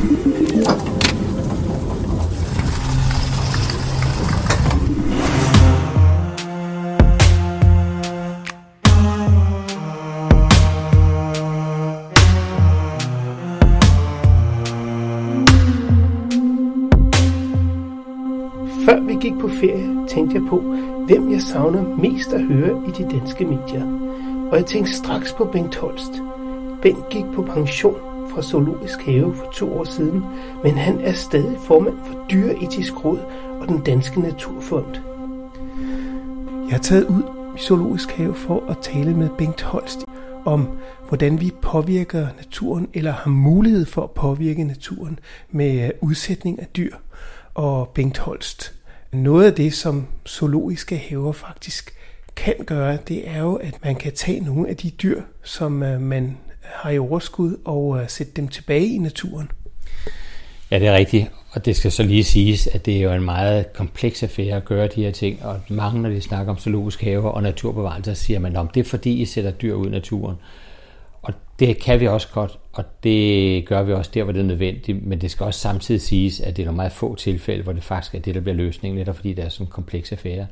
Før vi gik på ferie, tænkte jeg på, hvem jeg savner mest at høre i de danske medier. Og jeg tænkte straks på Bengt Holst. Bengt gik på pension fra Zoologisk Have for to år siden, men han er stadig formand for Dyreetisk Råd og den Danske Naturfond. Jeg er taget ud i Zoologisk Have for at tale med Bengt Holst om, hvordan vi påvirker naturen, eller har mulighed for at påvirke naturen med øh, udsætning af dyr. Og Bengt Holst, noget af det, som zoologiske haver faktisk kan gøre, det er jo, at man kan tage nogle af de dyr, som øh, man har i overskud, og øh, sætte dem tilbage i naturen. Ja, det er rigtigt. Og det skal så lige siges, at det er jo en meget kompleks affære at gøre de her ting. Og mange, når de snakker om zoologisk haver og naturbevarelse, siger man, om det er fordi, I sætter dyr ud i naturen. Og det kan vi også godt, og det gør vi også der, hvor det er nødvendigt, men det skal også samtidig siges, at det er nogle meget få tilfælde, hvor det faktisk er det, der bliver løsningen, netop fordi det er sådan en kompleks affære.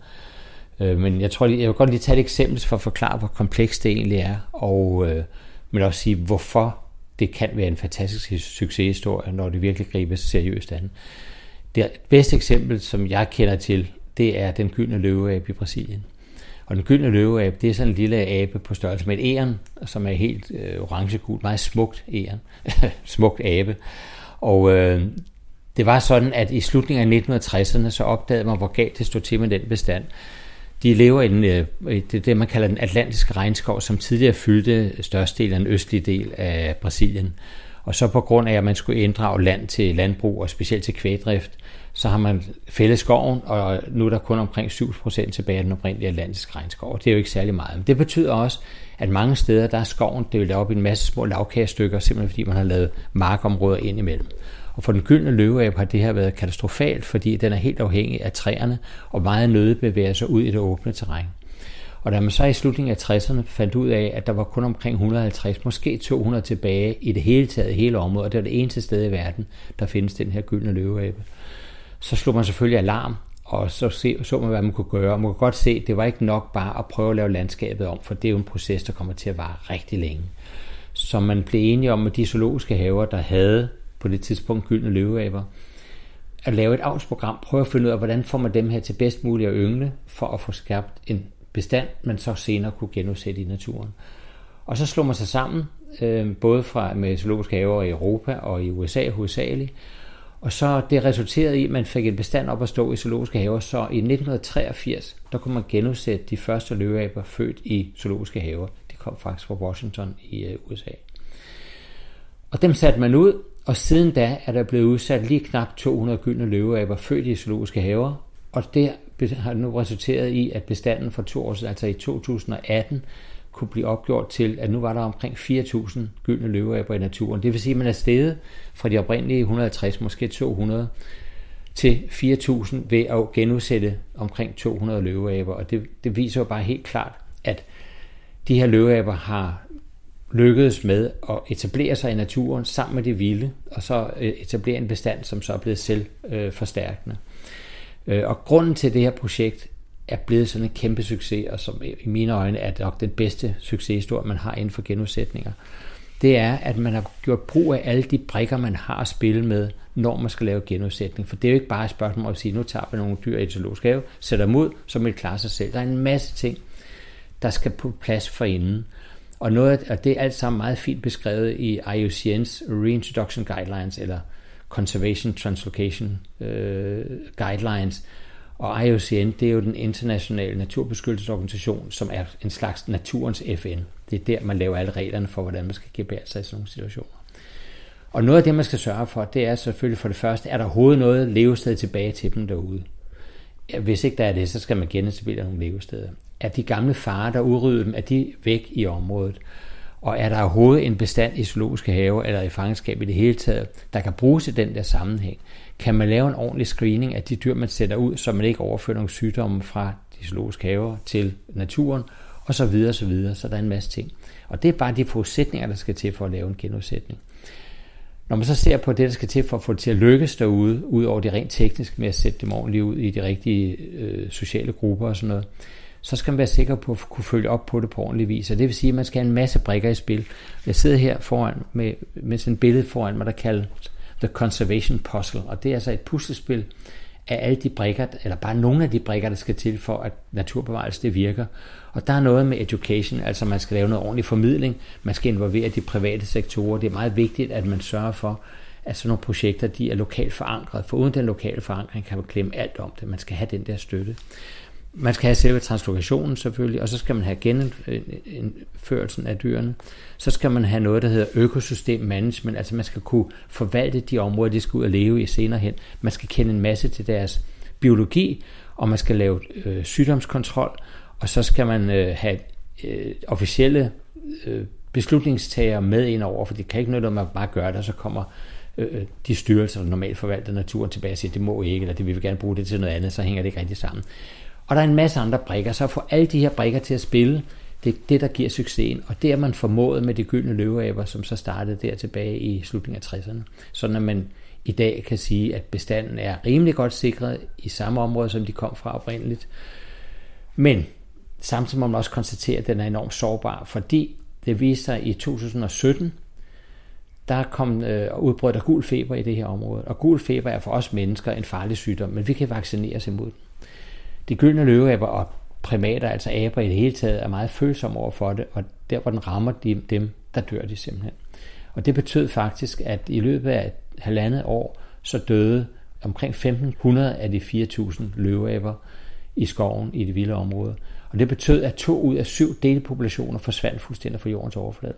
Øh, men jeg tror, jeg vil godt lige tage et eksempel for at forklare, hvor komplekst det egentlig er, og øh, men også sige, hvorfor det kan være en fantastisk succeshistorie, når det virkelig gribes seriøst an. Det bedste eksempel, som jeg kender til, det er den gyldne løveabe i Brasilien. Og den gyldne løveabe, det er sådan en lille abe på størrelse med et æren, som er helt øh, orange-gul, meget smukt æren, smukt abe. Og øh, det var sådan, at i slutningen af 1960'erne, så opdagede man, hvor galt det stod til med den bestand. De lever i, den, øh, det, det, man kalder den atlantiske regnskov, som tidligere fyldte størstedelen af den østlige del af Brasilien. Og så på grund af, at man skulle inddrage land til landbrug og specielt til kvægdrift, så har man fældet skoven, og nu er der kun omkring 7% tilbage af den oprindelige atlantiske regnskov. Det er jo ikke særlig meget. Men det betyder også, at mange steder, der er skoven delt op i en masse små lavkagestykker, simpelthen fordi man har lavet markområder ind imellem. Og for den gyldne løveabe har det her været katastrofalt, fordi den er helt afhængig af træerne, og meget nøde bevæger sig ud i det åbne terræn. Og da man så i slutningen af 60'erne fandt ud af, at der var kun omkring 150, måske 200 tilbage i det hele taget, hele området, og det er det eneste sted i verden, der findes den her gyldne løveabe, så slog man selvfølgelig alarm, og så se, så man, hvad man kunne gøre. Og man kunne godt se, at det var ikke nok bare at prøve at lave landskabet om, for det er jo en proces, der kommer til at vare rigtig længe. Så man blev enige om, at de zoologiske haver, der havde på det tidspunkt gyldne løveaber, at lave et avlsprogram, prøve at finde ud af, hvordan får man dem her til bedst muligt at yngle, for at få skabt en bestand, man så senere kunne genudsætte i naturen. Og så slog man sig sammen, øh, både fra med zoologiske haver i Europa og i USA hovedsageligt, og så det resulterede i, at man fik en bestand op at stå i zoologiske haver, så i 1983, der kunne man genudsætte de første løveaber født i zoologiske haver. Det kom faktisk fra Washington i øh, USA. Og dem satte man ud, og siden da er der blevet udsat lige knap 200 gyldne løveaber født i zoologiske haver, og det har nu resulteret i, at bestanden for to år siden, altså i 2018, kunne blive opgjort til, at nu var der omkring 4.000 gyldne løveaber i naturen. Det vil sige, at man er steget fra de oprindelige 150, måske 200, til 4.000 ved at genudsætte omkring 200 løveaber. Og det, det viser jo bare helt klart, at de her løveaber har lykkedes med at etablere sig i naturen sammen med det vilde, og så øh, etablere en bestand, som så er blevet selvforstærkende. Øh, og grunden til det her projekt er blevet sådan en kæmpe succes, og som øh, i mine øjne er nok den bedste succeshistorie, man har inden for genudsætninger, det er, at man har gjort brug af alle de brikker, man har at spille med, når man skal lave genudsætning. For det er jo ikke bare et spørgsmål om at sige, nu tager vi nogle dyr i et zoologisk have, sætter dem ud, så vil klarer sig selv. Der er en masse ting, der skal på plads for inden. Og noget og det er alt sammen meget fint beskrevet i IUCN's Reintroduction Guidelines, eller Conservation Translocation øh, Guidelines, og IUCN, det er jo den internationale naturbeskyttelsesorganisation, som er en slags naturens FN. Det er der, man laver alle reglerne for, hvordan man skal gebære sig i sådan nogle situationer. Og noget af det, man skal sørge for, det er selvfølgelig for det første, er der overhovedet noget levested tilbage til dem derude. Hvis ikke der er det, så skal man genetablere nogle levesteder. Er de gamle farer, der udryddede dem, er de væk i området? Og er der overhovedet en bestand i zoologiske haver eller i fangenskab i det hele taget, der kan bruges i den der sammenhæng? Kan man lave en ordentlig screening af de dyr, man sætter ud, så man ikke overfører nogle sygdomme fra de zoologiske haver til naturen, og så videre, så videre. Så der er en masse ting. Og det er bare de forudsætninger, der skal til for at lave en genudsætning. Når man så ser på det, der skal til for at få det til at lykkes derude, ud over det rent tekniske med at sætte dem ordentligt ud i de rigtige øh, sociale grupper og sådan noget, så skal man være sikker på at kunne følge op på det på ordentlig vis. Og det vil sige, at man skal have en masse brikker i spil. Jeg sidder her foran med, med sådan et billede foran mig, der kaldes The Conservation Puzzle, og det er altså et puslespil af alle de brikker, eller bare nogle af de brikker, der skal til for, at naturbevarelse det virker. Og der er noget med education, altså man skal lave noget ordentlig formidling, man skal involvere de private sektorer. Det er meget vigtigt, at man sørger for, at sådan nogle projekter de er lokalt forankret, for uden den lokale forankring kan man glemme alt om det. Man skal have den der støtte. Man skal have selve translokationen selvfølgelig, og så skal man have genindførelsen af dyrene. Så skal man have noget, der hedder økosystem management, altså man skal kunne forvalte de områder, de skal ud og leve i senere hen. Man skal kende en masse til deres biologi, og man skal lave øh, sygdomskontrol, og så skal man øh, have øh, officielle øh, beslutningstagere med ind over, for det kan ikke nytte, at man bare gør det, og så kommer øh, øh de styrelser, der normalt forvalter naturen tilbage og siger, det må I ikke, eller det vil vi gerne bruge det til noget andet, så hænger det ikke rigtig sammen. Og der er en masse andre brikker, så at få alle de her brikker til at spille, det er det, der giver succesen. Og det er man formået med de gyldne løveaber, som så startede der tilbage i slutningen af 60'erne. Sådan at man i dag kan sige, at bestanden er rimelig godt sikret i samme område, som de kom fra oprindeligt. Men samtidig må man også konstatere, at den er enormt sårbar, fordi det viste sig i 2017, der kom øh, udbrød der gul feber i det her område. Og gul feber er for os mennesker en farlig sygdom, men vi kan vaccineres imod den. De gyldne løveaber og primater, altså aber i det hele taget, er meget følsomme over for det, og der hvor den rammer de, dem, der dør de simpelthen. Og det betød faktisk, at i løbet af et halvandet år, så døde omkring 1500 af de 4000 løveaber i skoven i det vilde område. Og det betød, at to ud af syv delpopulationer forsvandt fuldstændig fra jordens overflade.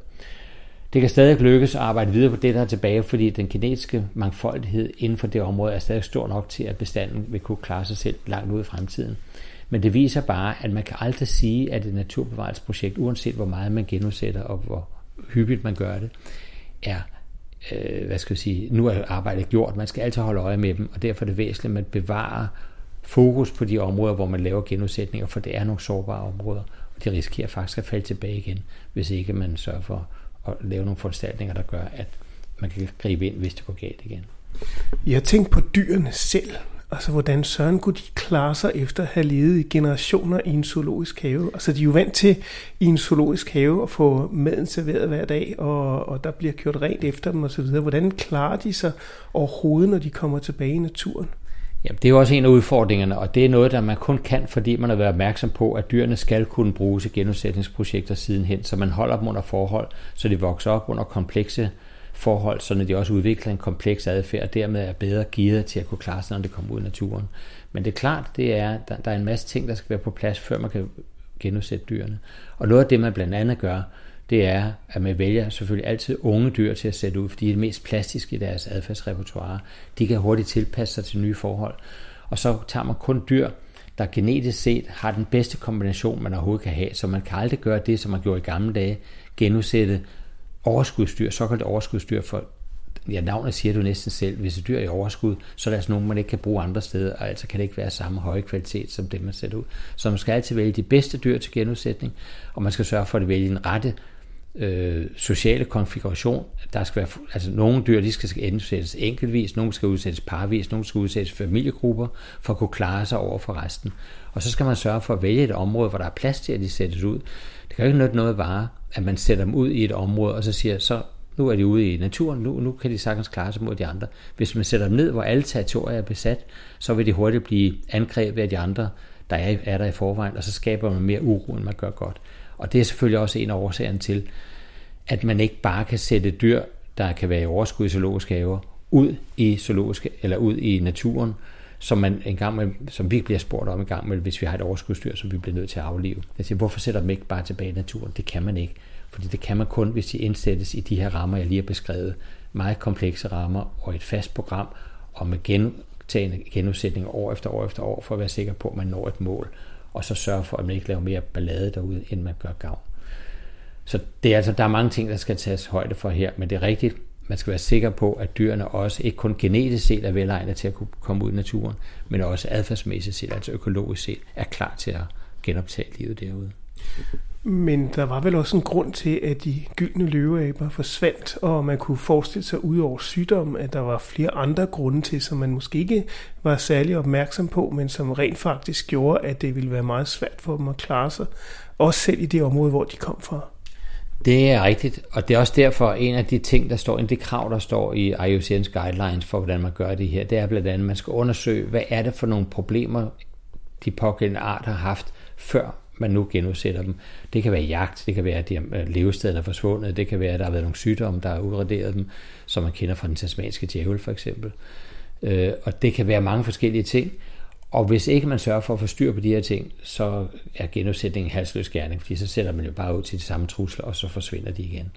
Det kan stadig lykkes at arbejde videre på det, der er tilbage, fordi den genetiske mangfoldighed inden for det område er stadig stor nok til, at bestanden vil kunne klare sig selv langt ud i fremtiden. Men det viser bare, at man kan aldrig sige, at et naturbevarelsesprojekt, uanset hvor meget man genudsætter og hvor hyppigt man gør det, er øh, hvad skal jeg sige, nu er arbejdet gjort. Man skal altid holde øje med dem, og derfor er det væsentligt, at man bevarer fokus på de områder, hvor man laver genudsætninger, for det er nogle sårbare områder, og de risikerer faktisk at falde tilbage igen, hvis ikke man sørger for at lave nogle foranstaltninger, der gør, at man kan gribe ind, hvis det går galt igen. Jeg tænkte på dyrene selv. Altså, hvordan søren kunne de klare sig efter at have levet i generationer i en zoologisk have? Altså, de er jo vant til i en zoologisk have at få maden serveret hver dag, og, og der bliver gjort rent efter dem osv. Hvordan klarer de sig overhovedet, når de kommer tilbage i naturen? Jamen, det er jo også en af udfordringerne, og det er noget, der man kun kan, fordi man har været opmærksom på, at dyrene skal kunne bruges i genudsætningsprojekter sidenhen, så man holder dem under forhold, så de vokser op under komplekse forhold, så de også udvikler en kompleks adfærd, og dermed er bedre gearet til at kunne klare sig, når det kommer ud i naturen. Men det er klart, det er, der, der er en masse ting, der skal være på plads, før man kan genudsætte dyrene. Og noget af det, man blandt andet gør, det er, at man vælger selvfølgelig altid unge dyr til at sætte ud, fordi de er det mest plastiske i deres adfærdsrepertoire. De kan hurtigt tilpasse sig til nye forhold. Og så tager man kun dyr, der genetisk set har den bedste kombination, man overhovedet kan have. Så man kan aldrig gøre det, som man gjorde i gamle dage, genudsætte overskudsdyr, såkaldt overskudsdyr, for ja, navnet siger du næsten selv, hvis et dyr er i overskud, så er der altså nogen, man ikke kan bruge andre steder, og altså kan det ikke være samme høje kvalitet som det, man sætter ud. Så man skal altid vælge de bedste dyr til genudsætning, og man skal sørge for at vælge den rette øh, sociale konfiguration. Der skal være, altså nogle dyr, de skal indsættes enkeltvis, nogle skal udsættes parvis, nogle skal udsættes familiegrupper, for at kunne klare sig over for resten. Og så skal man sørge for at vælge et område, hvor der er plads til, at de sættes ud. Det kan jo ikke nytte noget vare, at man sætter dem ud i et område, og så siger, så nu er de ude i naturen, nu, nu kan de sagtens klare sig mod de andre. Hvis man sætter dem ned, hvor alle territorier er besat, så vil de hurtigt blive angrebet af de andre, der er, er der i forvejen, og så skaber man mere uro, end man gør godt. Og det er selvfølgelig også en af årsagerne til, at man ikke bare kan sætte dyr, der kan være i overskud i zoologiske haver, ud i zoologiske, eller ud i naturen, som, man en gang med, som vi bliver spurgt om en gang med, hvis vi har et overskudsdyr, som vi bliver nødt til at aflive. Jeg siger, hvorfor sætter dem ikke bare tilbage i naturen? Det kan man ikke. Fordi det kan man kun, hvis de indsættes i de her rammer, jeg lige har beskrevet. Meget komplekse rammer og et fast program, og med gentagende genudsætning år efter år efter år, for at være sikker på, at man når et mål og så sørge for, at man ikke laver mere ballade derude, end man gør gavn. Så det er altså, der er mange ting, der skal tages højde for her, men det er rigtigt, man skal være sikker på, at dyrene også ikke kun genetisk set er velegnet til at kunne komme ud i naturen, men også adfærdsmæssigt set, altså økologisk set, er klar til at genoptage livet derude. Men der var vel også en grund til, at de gyldne løveaber forsvandt, og man kunne forestille sig ud over sygdom, at der var flere andre grunde til, som man måske ikke var særlig opmærksom på, men som rent faktisk gjorde, at det ville være meget svært for dem at klare sig, også selv i det område, hvor de kom fra. Det er rigtigt, og det er også derfor en af de ting, der står, en af de krav, der står i IUCN's guidelines for, hvordan man gør det her, det er blandt andet, at man skal undersøge, hvad er det for nogle problemer, de pågældende arter har haft, før man nu genudsætter dem. Det kan være jagt, det kan være, at de øh, levesteder er forsvundet, det kan være, at der har været nogle sygdomme, der har udraderet dem, som man kender fra den tasmanske djævel for eksempel. Øh, og det kan være mange forskellige ting. Og hvis ikke man sørger for at få styr på de her ting, så er genudsætningen halsløs gerning, fordi så sætter man jo bare ud til de samme trusler, og så forsvinder de igen.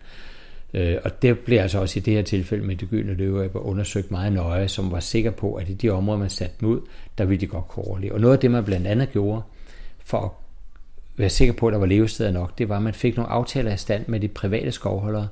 Øh, og det bliver altså også i det her tilfælde med de gyldne løveaber undersøgt meget nøje, som var sikker på, at i de områder, man satte dem ud, der ville de godt kunne overleve. Og noget af det, man blandt andet gjorde, for at være sikker på, at der var levesteder nok, det var, at man fik nogle aftaler i stand med de private skovholdere.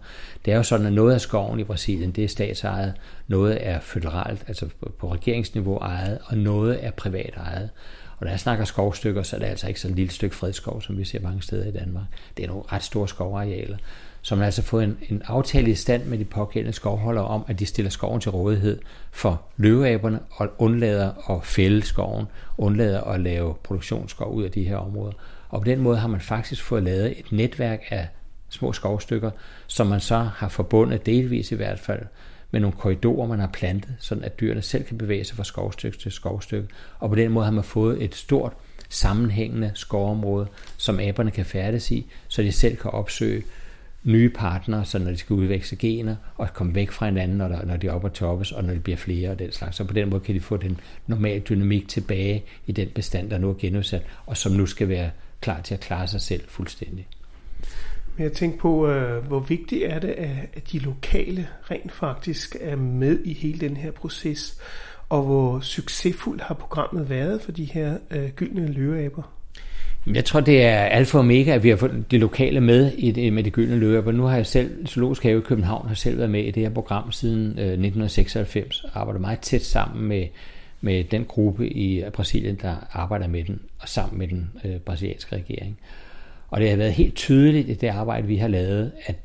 Det er jo sådan, at noget af skoven i Brasilien, det er statsejet, noget er føderalt, altså på regeringsniveau ejet, og noget er privat ejet. Og når jeg snakker skovstykker, så er det altså ikke så et lille stykke fredskov, som vi ser mange steder i Danmark. Det er nogle ret store skovarealer. Så man har altså fået en, en aftale i stand med de pågældende skovholdere om, at de stiller skoven til rådighed for løveaberne og undlader at fælde skoven, undlader at lave produktionsskov ud af de her områder. Og på den måde har man faktisk fået lavet et netværk af små skovstykker, som man så har forbundet delvis i hvert fald med nogle korridorer, man har plantet, sådan at dyrene selv kan bevæge sig fra skovstykke til skovstykke. Og på den måde har man fået et stort sammenhængende skovområde, som aberne kan færdes i, så de selv kan opsøge nye partnere, så når de skal udveksle gener og komme væk fra hinanden, når, der, når de er oppe og toppes, og når de bliver flere og den slags. Så på den måde kan de få den normale dynamik tilbage i den bestand, der nu er genudsat, og som nu skal være klar til at klare sig selv fuldstændig. Men jeg tænker på, øh, hvor vigtigt er det, at de lokale rent faktisk er med i hele den her proces, og hvor succesfuldt har programmet været for de her øh, gyldne løveaber? Jeg tror, det er alfa og omega, at vi har fået de lokale med i det, med de gyldne løber. Nu har jeg selv, Zoologisk Have i København, har selv været med i det her program siden øh, 1996, og arbejder meget tæt sammen med, med den gruppe i Brasilien, der arbejder med den, og sammen med den øh, brasilianske regering. Og det har været helt tydeligt i det arbejde, vi har lavet, at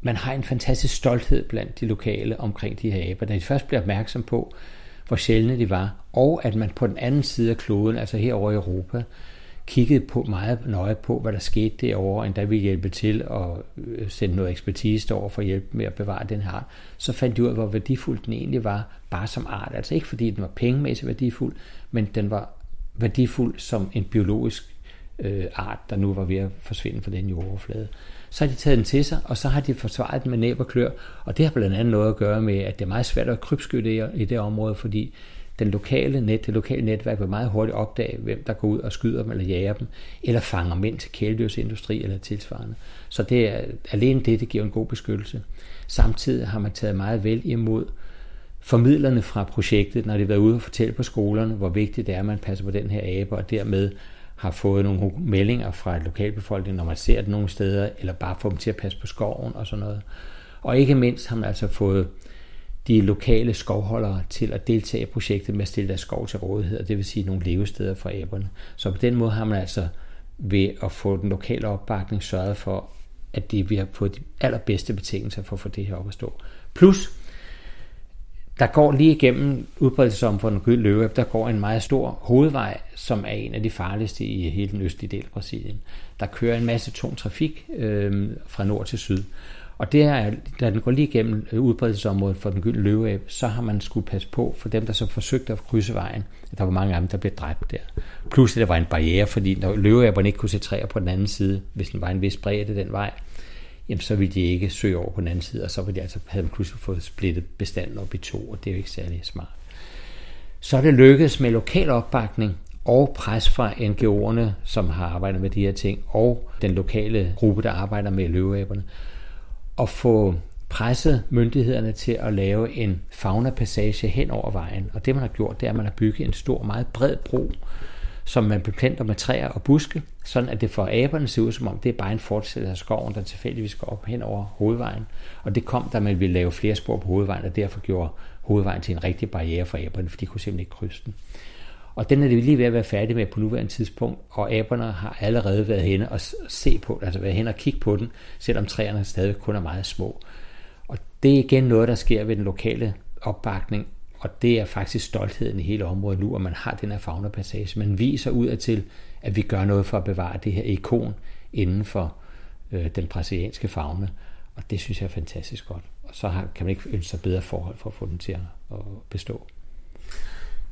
man har en fantastisk stolthed blandt de lokale omkring de her aber. Da de først bliver opmærksom på, hvor sjældne de var, og at man på den anden side af kloden, altså herovre i Europa, kiggede på meget nøje på, hvad der skete derovre, endda vi hjælpe til at øh, sende noget ekspertise over for at hjælpe med at bevare den her art, så fandt de ud af, hvor værdifuld den egentlig var, bare som art. Altså ikke fordi den var pengemæssigt værdifuld, men den var værdifuld som en biologisk øh, art, der nu var ved at forsvinde fra den jordoverflade. Så har de taget den til sig, og så har de forsvaret den med næb og klør, og det har blandt andet noget at gøre med, at det er meget svært at krybskytte i det område, fordi den lokale net, det lokale netværk vil meget hurtigt opdage, hvem der går ud og skyder dem eller jager dem, eller fanger dem til kæledyrsindustri eller tilsvarende. Så det er alene det, det giver en god beskyttelse. Samtidig har man taget meget vel imod formidlerne fra projektet, når de har været ude og fortælle på skolerne, hvor vigtigt det er, at man passer på den her abe, og dermed har fået nogle meldinger fra lokalbefolkningen, når man ser det nogle steder, eller bare få dem til at passe på skoven og sådan noget. Og ikke mindst har man altså fået de lokale skovholdere til at deltage i projektet med at stille deres skov til rådighed, og det vil sige nogle levesteder for æberne. Så på den måde har man altså ved at få den lokale opbakning sørget for, at det, vi har fået de allerbedste betingelser for at få det her op at stå. Plus, der går lige igennem udbredelsesområdet den Løve, der går en meget stor hovedvej, som er en af de farligste i hele den østlige del af Brasilien. Der kører en masse tung trafik øh, fra nord til syd. Og det er, da den går lige igennem øh, udbredelsesområdet for den gyldne løveæb, så har man skulle passe på for dem, der så forsøgte at krydse vejen. Der var mange af dem, der blev dræbt der. Pludselig der var en barriere, fordi når løveæberne ikke kunne se træer på den anden side, hvis den var en vis bredde den vej, jamen så ville de ikke søge over på den anden side, og så ville de altså, havde de pludselig fået splittet bestanden op i to, og det er jo ikke særlig smart. Så er det lykkedes med lokal opbakning og pres fra NGO'erne, som har arbejdet med de her ting, og den lokale gruppe, der arbejder med løveæberne, at få presset myndighederne til at lave en faunapassage hen over vejen. Og det man har gjort, det er, at man har bygget en stor, meget bred bro, som man beplanter med træer og buske, sådan at det for aberne ser ud som om, det er bare en fortsættelse af skoven, der tilfældigvis går op hen over hovedvejen. Og det kom, da man ville lave flere spor på hovedvejen, og derfor gjorde hovedvejen til en rigtig barriere for aberne, for de kunne simpelthen ikke krydse den. Og den er det lige ved at være færdig med på nuværende tidspunkt, og aberne har allerede været henne og se på altså været henne og kigge på den, selvom træerne stadig kun er meget små. Og det er igen noget, der sker ved den lokale opbakning, og det er faktisk stoltheden i hele området nu, at man har den her faunapassage. Man viser ud af til, at vi gør noget for at bevare det her ikon inden for øh, den brasilianske fauna. Og det synes jeg er fantastisk godt. Og så har, kan man ikke ønske sig bedre forhold for at få den til at, at bestå.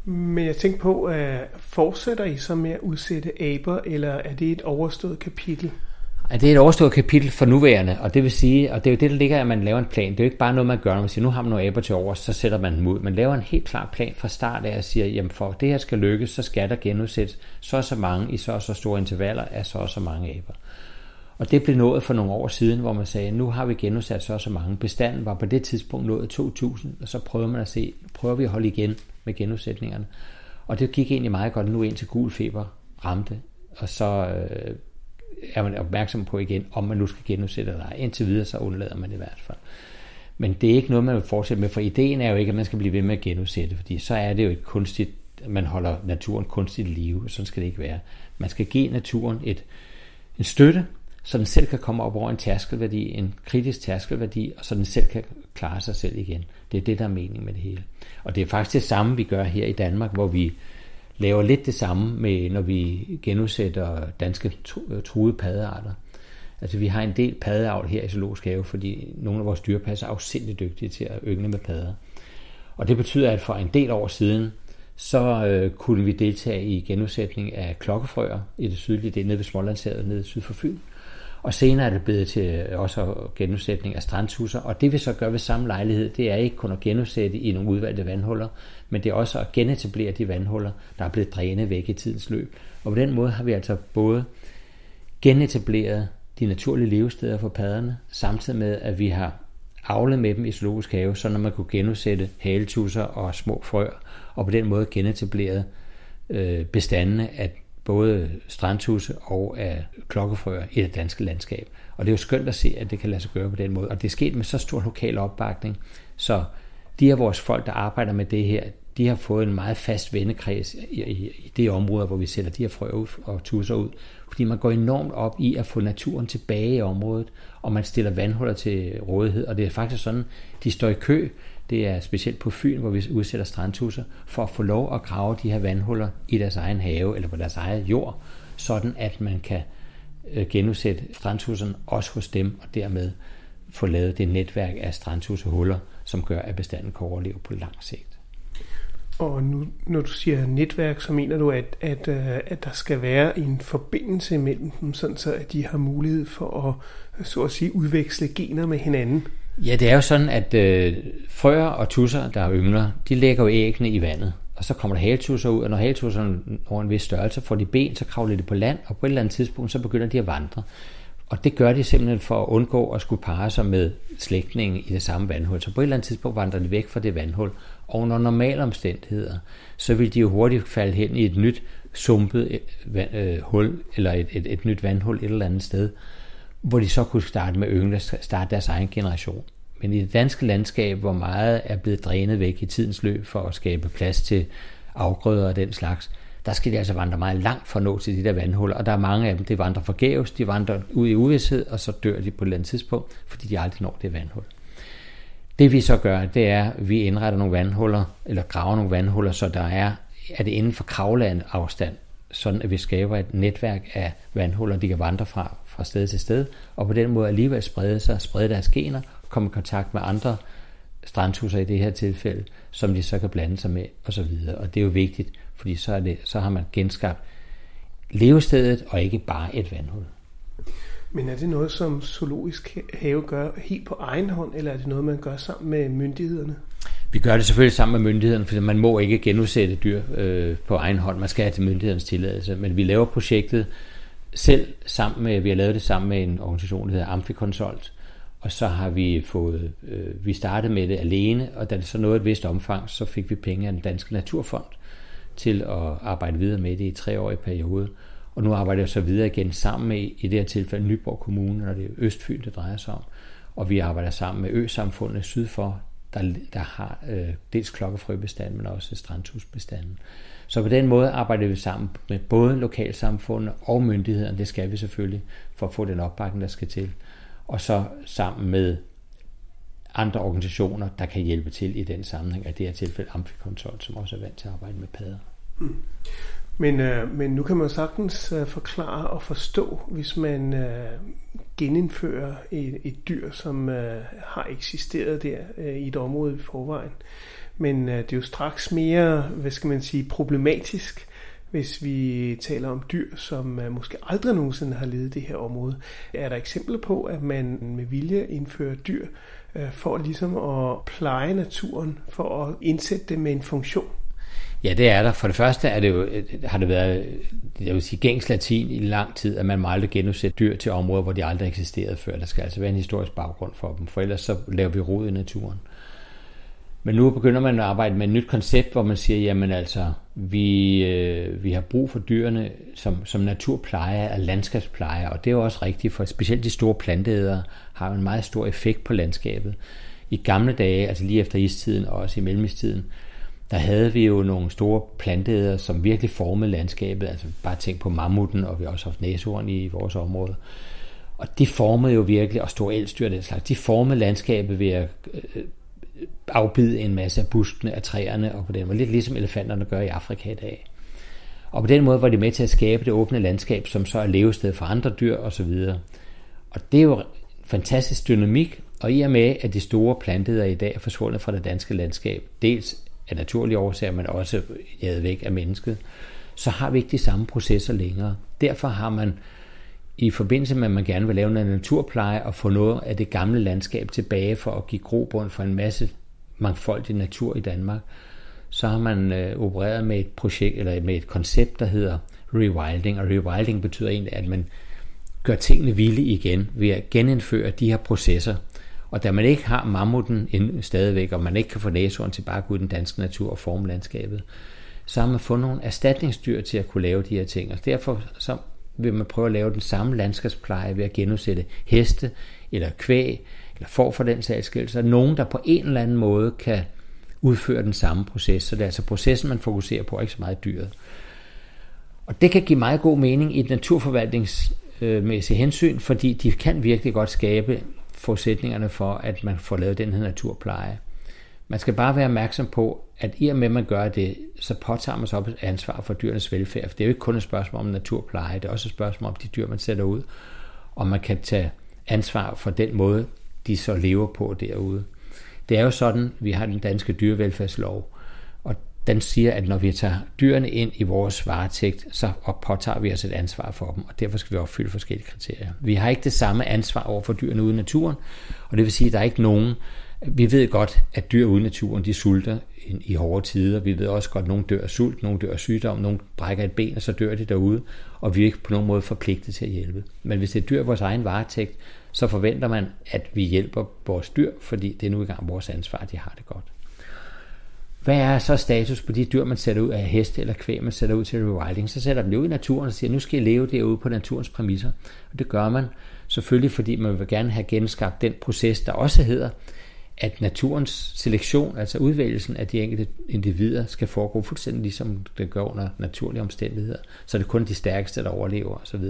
Men jeg tænkte på, at fortsætter I så med at udsætte aber, eller er det et overstået kapitel? Ja, det er et overstået kapitel for nuværende, og det vil sige, og det er jo det, der ligger, at man laver en plan. Det er jo ikke bare noget, man gør, når man siger, nu har man nogle aber til over, så sætter man dem ud. Man laver en helt klar plan fra start af og siger, jamen for at det her skal lykkes, så skal der genudsættes så og så mange i så og så store intervaller af så og så mange aber. Og det blev nået for nogle år siden, hvor man sagde, nu har vi genudsat så og så mange. Bestanden var på det tidspunkt nået 2.000, og så prøver man at se, prøver vi at holde igen med genudsætningerne. Og det gik egentlig meget godt nu indtil gul feber ramte, og så øh, er man opmærksom på igen, om man nu skal genudsætte eller ej. Indtil videre, så undlader man det i hvert fald. Men det er ikke noget, man vil fortsætte med, for ideen er jo ikke, at man skal blive ved med at genudsætte, fordi så er det jo et kunstigt, man holder naturen kunstigt i live, og sådan skal det ikke være. Man skal give naturen et, en støtte, så den selv kan komme op over en tærskelværdi, en kritisk tærskelværdi, og så den selv kan klare sig selv igen. Det er det, der er mening med det hele. Og det er faktisk det samme, vi gør her i Danmark, hvor vi laver lidt det samme, med, når vi genudsætter danske øh, truede paddearter. Altså vi har en del paddeavl her i Zoologisk Have, fordi nogle af vores dyrepasser er afsindelig dygtige til at yngle med padder. Og det betyder, at for en del år siden, så øh, kunne vi deltage i genudsætning af klokkefrøer i det sydlige del nede ved Smålandshavet, nede syd for Fyn. Og senere er det blevet til også genudsætning af strandtusser, og det vi så gør ved samme lejlighed, det er ikke kun at genudsætte i nogle udvalgte vandhuller, men det er også at genetablere de vandhuller, der er blevet drænet væk i tidens løb. Og på den måde har vi altså både genetableret de naturlige levesteder for padderne, samtidig med, at vi har avlet med dem i zoologisk have, så når man kunne genudsætte haletusser og små frøer, og på den måde genetableret øh, bestandene af både strandtusse og af klokkefrøer i det danske landskab. Og det er jo skønt at se, at det kan lade sig gøre på den måde. Og det er sket med så stor lokal opbakning, så de af vores folk, der arbejder med det her, de har fået en meget fast vennekreds i, i, i det område, hvor vi sætter de her frøer ud og tusser ud. Fordi man går enormt op i at få naturen tilbage i området, og man stiller vandhuller til rådighed. Og det er faktisk sådan, de står i kø det er specielt på Fyn, hvor vi udsætter strandtusser, for at få lov at grave de her vandhuller i deres egen have eller på deres egen jord, sådan at man kan øh, genudsætte strandtusserne også hos dem, og dermed få lavet det netværk af strandtussehuller, som gør, at bestanden kan overleve på lang sigt. Og nu, når du siger netværk, så mener du, at, at, øh, at der skal være en forbindelse mellem dem, sådan så at de har mulighed for at, så at sige, udveksle gener med hinanden? Ja, det er jo sådan, at øh, frøer og tusser, der er yngler, de lægger jo æggene i vandet. Og så kommer der haletusser ud, og når haletusserne når en vis størrelse får de ben, så kravler de på land, og på et eller andet tidspunkt, så begynder de at vandre. Og det gør de simpelthen for at undgå at skulle parre sig med slægtningen i det samme vandhul. Så på et eller andet tidspunkt vandrer de væk fra det vandhul. Og under normale omstændigheder, så vil de jo hurtigt falde hen i et nyt sumpet øh, øh, hul, eller et, et, et nyt vandhul et eller andet sted hvor de så kunne starte med yngle, starte deres egen generation. Men i det danske landskab, hvor meget er blevet drænet væk i tidens løb for at skabe plads til afgrøder og den slags, der skal de altså vandre meget langt for at nå til de der vandhuller, og der er mange af dem, det vandrer forgæves, de vandrer ud i uvidshed, og så dør de på et eller andet tidspunkt, fordi de aldrig når det vandhul. Det vi så gør, det er, at vi indretter nogle vandhuller, eller graver nogle vandhuller, så der er, er det inden for kravland afstand, sådan at vi skaber et netværk af vandhuller, de kan vandre fra fra sted til sted, og på den måde alligevel sprede sig, sprede deres gener, komme i kontakt med andre strandtusser i det her tilfælde, som de så kan blande sig med, og så videre. Og det er jo vigtigt, fordi så, er det, så har man genskabt levestedet, og ikke bare et vandhul. Men er det noget, som zoologisk have gør helt på egen hånd, eller er det noget, man gør sammen med myndighederne? Vi gør det selvfølgelig sammen med myndighederne, for man må ikke genudsætte dyr øh, på egen hånd. Man skal have til myndighedernes tilladelse. Men vi laver projektet selv sammen med, vi har lavet det sammen med en organisation, der hedder Amfikonsult, og så har vi fået, øh, vi startede med det alene, og da det så nåede et vist omfang, så fik vi penge af den danske naturfond til at arbejde videre med det i tre år i periode. Og nu arbejder jeg så videre igen sammen med, i det her tilfælde, Nyborg Kommune, når det er Østfyn, det drejer sig om. Og vi arbejder sammen med ø-samfundet syd for, der, der har øh, dels klokkefrøbestanden, men også strandtusbestanden. Så på den måde arbejder vi sammen med både lokalsamfundet og myndighederne, det skal vi selvfølgelig, for at få den opbakning, der skal til. Og så sammen med andre organisationer, der kan hjælpe til i den sammenhæng, af det her tilfælde Amfikontrol, som også er vant til at arbejde med padder. Hmm. Men, øh, men nu kan man sagtens øh, forklare og forstå, hvis man øh, genindfører et, et dyr, som øh, har eksisteret der øh, i et område i forvejen. Men øh, det er jo straks mere, hvad skal man sige, problematisk, hvis vi taler om dyr, som øh, måske aldrig nogensinde har levet det her område. Er der eksempler på, at man med vilje indfører dyr øh, for ligesom at pleje naturen, for at indsætte det med en funktion? Ja, det er der. For det første er det jo, øh, øh, har det været øh, jeg vil sige, gængs latin i lang tid, at man må aldrig genudsætte dyr til områder, hvor de aldrig eksisterede før. Der skal altså være en historisk baggrund for dem, for ellers så laver vi rod i naturen. Men nu begynder man at arbejde med et nyt koncept, hvor man siger, jamen altså, vi, øh, vi har brug for dyrene som, som naturpleje og landskabspleje, og det er jo også rigtigt, for specielt de store planteædere har en meget stor effekt på landskabet. I gamle dage, altså lige efter istiden og også i mellemistiden, der havde vi jo nogle store planteæder, som virkelig formede landskabet. Altså bare tænk på mammuten, og vi har også haft næsehorn i vores område. Og de formede jo virkelig, og store elstyr den slags, de formede landskabet ved at øh, afbide en masse af buskene af træerne, og på den måde lidt ligesom elefanterne gør i Afrika i dag. Og på den måde var de med til at skabe det åbne landskab, som så er levested for andre dyr osv. Og det er jo fantastisk dynamik, og i og med, at de store planteder i dag er forsvundet fra det danske landskab, dels af naturlige årsager, men også jaget væk af mennesket, så har vi ikke de samme processer længere. Derfor har man i forbindelse med, at man gerne vil lave en naturpleje og få noget af det gamle landskab tilbage for at give grobund for en masse mangfoldig natur i Danmark, så har man øh, opereret med et projekt eller med et koncept, der hedder rewilding. Og rewilding betyder egentlig, at man gør tingene vilde igen ved at genindføre de her processer, og da man ikke har mammuten stadigvæk, og man ikke kan få næsehorn tilbage ud i den danske natur og forme landskabet, så har man fundet nogle erstatningsdyr til at kunne lave de her ting. Og derfor så vil man prøve at lave den samme landskabspleje ved at genudsætte heste, eller kvæg, eller får for den sags skyld, så nogen, der på en eller anden måde kan udføre den samme proces. Så det er altså processen, man fokuserer på, ikke så meget dyret. Og det kan give meget god mening i et naturforvaltningsmæssigt hensyn, fordi de kan virkelig godt skabe forudsætningerne for, at man får lavet den her naturpleje. Man skal bare være opmærksom på, at i og med, at man gør det, så påtager man sig op et ansvar for dyrenes velfærd. For det er jo ikke kun et spørgsmål om naturpleje, det er også et spørgsmål om de dyr, man sætter ud. Og man kan tage ansvar for den måde, de så lever på derude. Det er jo sådan, vi har den danske dyrevelfærdslov, den siger, at når vi tager dyrene ind i vores varetægt, så påtager vi os et ansvar for dem, og derfor skal vi opfylde forskellige kriterier. Vi har ikke det samme ansvar over for dyrene ude i naturen, og det vil sige, at der er ikke nogen, vi ved godt, at dyr ude i naturen, de sulter i hårde tider. Vi ved også godt, at nogle dør af sult, nogle dør af sygdom, nogle brækker et ben, og så dør de derude, og vi er ikke på nogen måde forpligtet til at hjælpe. Men hvis det er dyr i vores egen varetægt, så forventer man, at vi hjælper vores dyr, fordi det er nu gang vores ansvar, at de har det godt. Hvad er så status på de dyr, man sætter ud af heste eller kvæg, man sætter ud til rewilding? Så sætter man det ud i naturen og siger, nu skal I leve derude på naturens præmisser. Og det gør man selvfølgelig, fordi man vil gerne have genskabt den proces, der også hedder, at naturens selektion, altså udvælgelsen af de enkelte individer, skal foregå fuldstændig ligesom det gør under naturlige omstændigheder. Så det er kun de stærkeste, der overlever osv.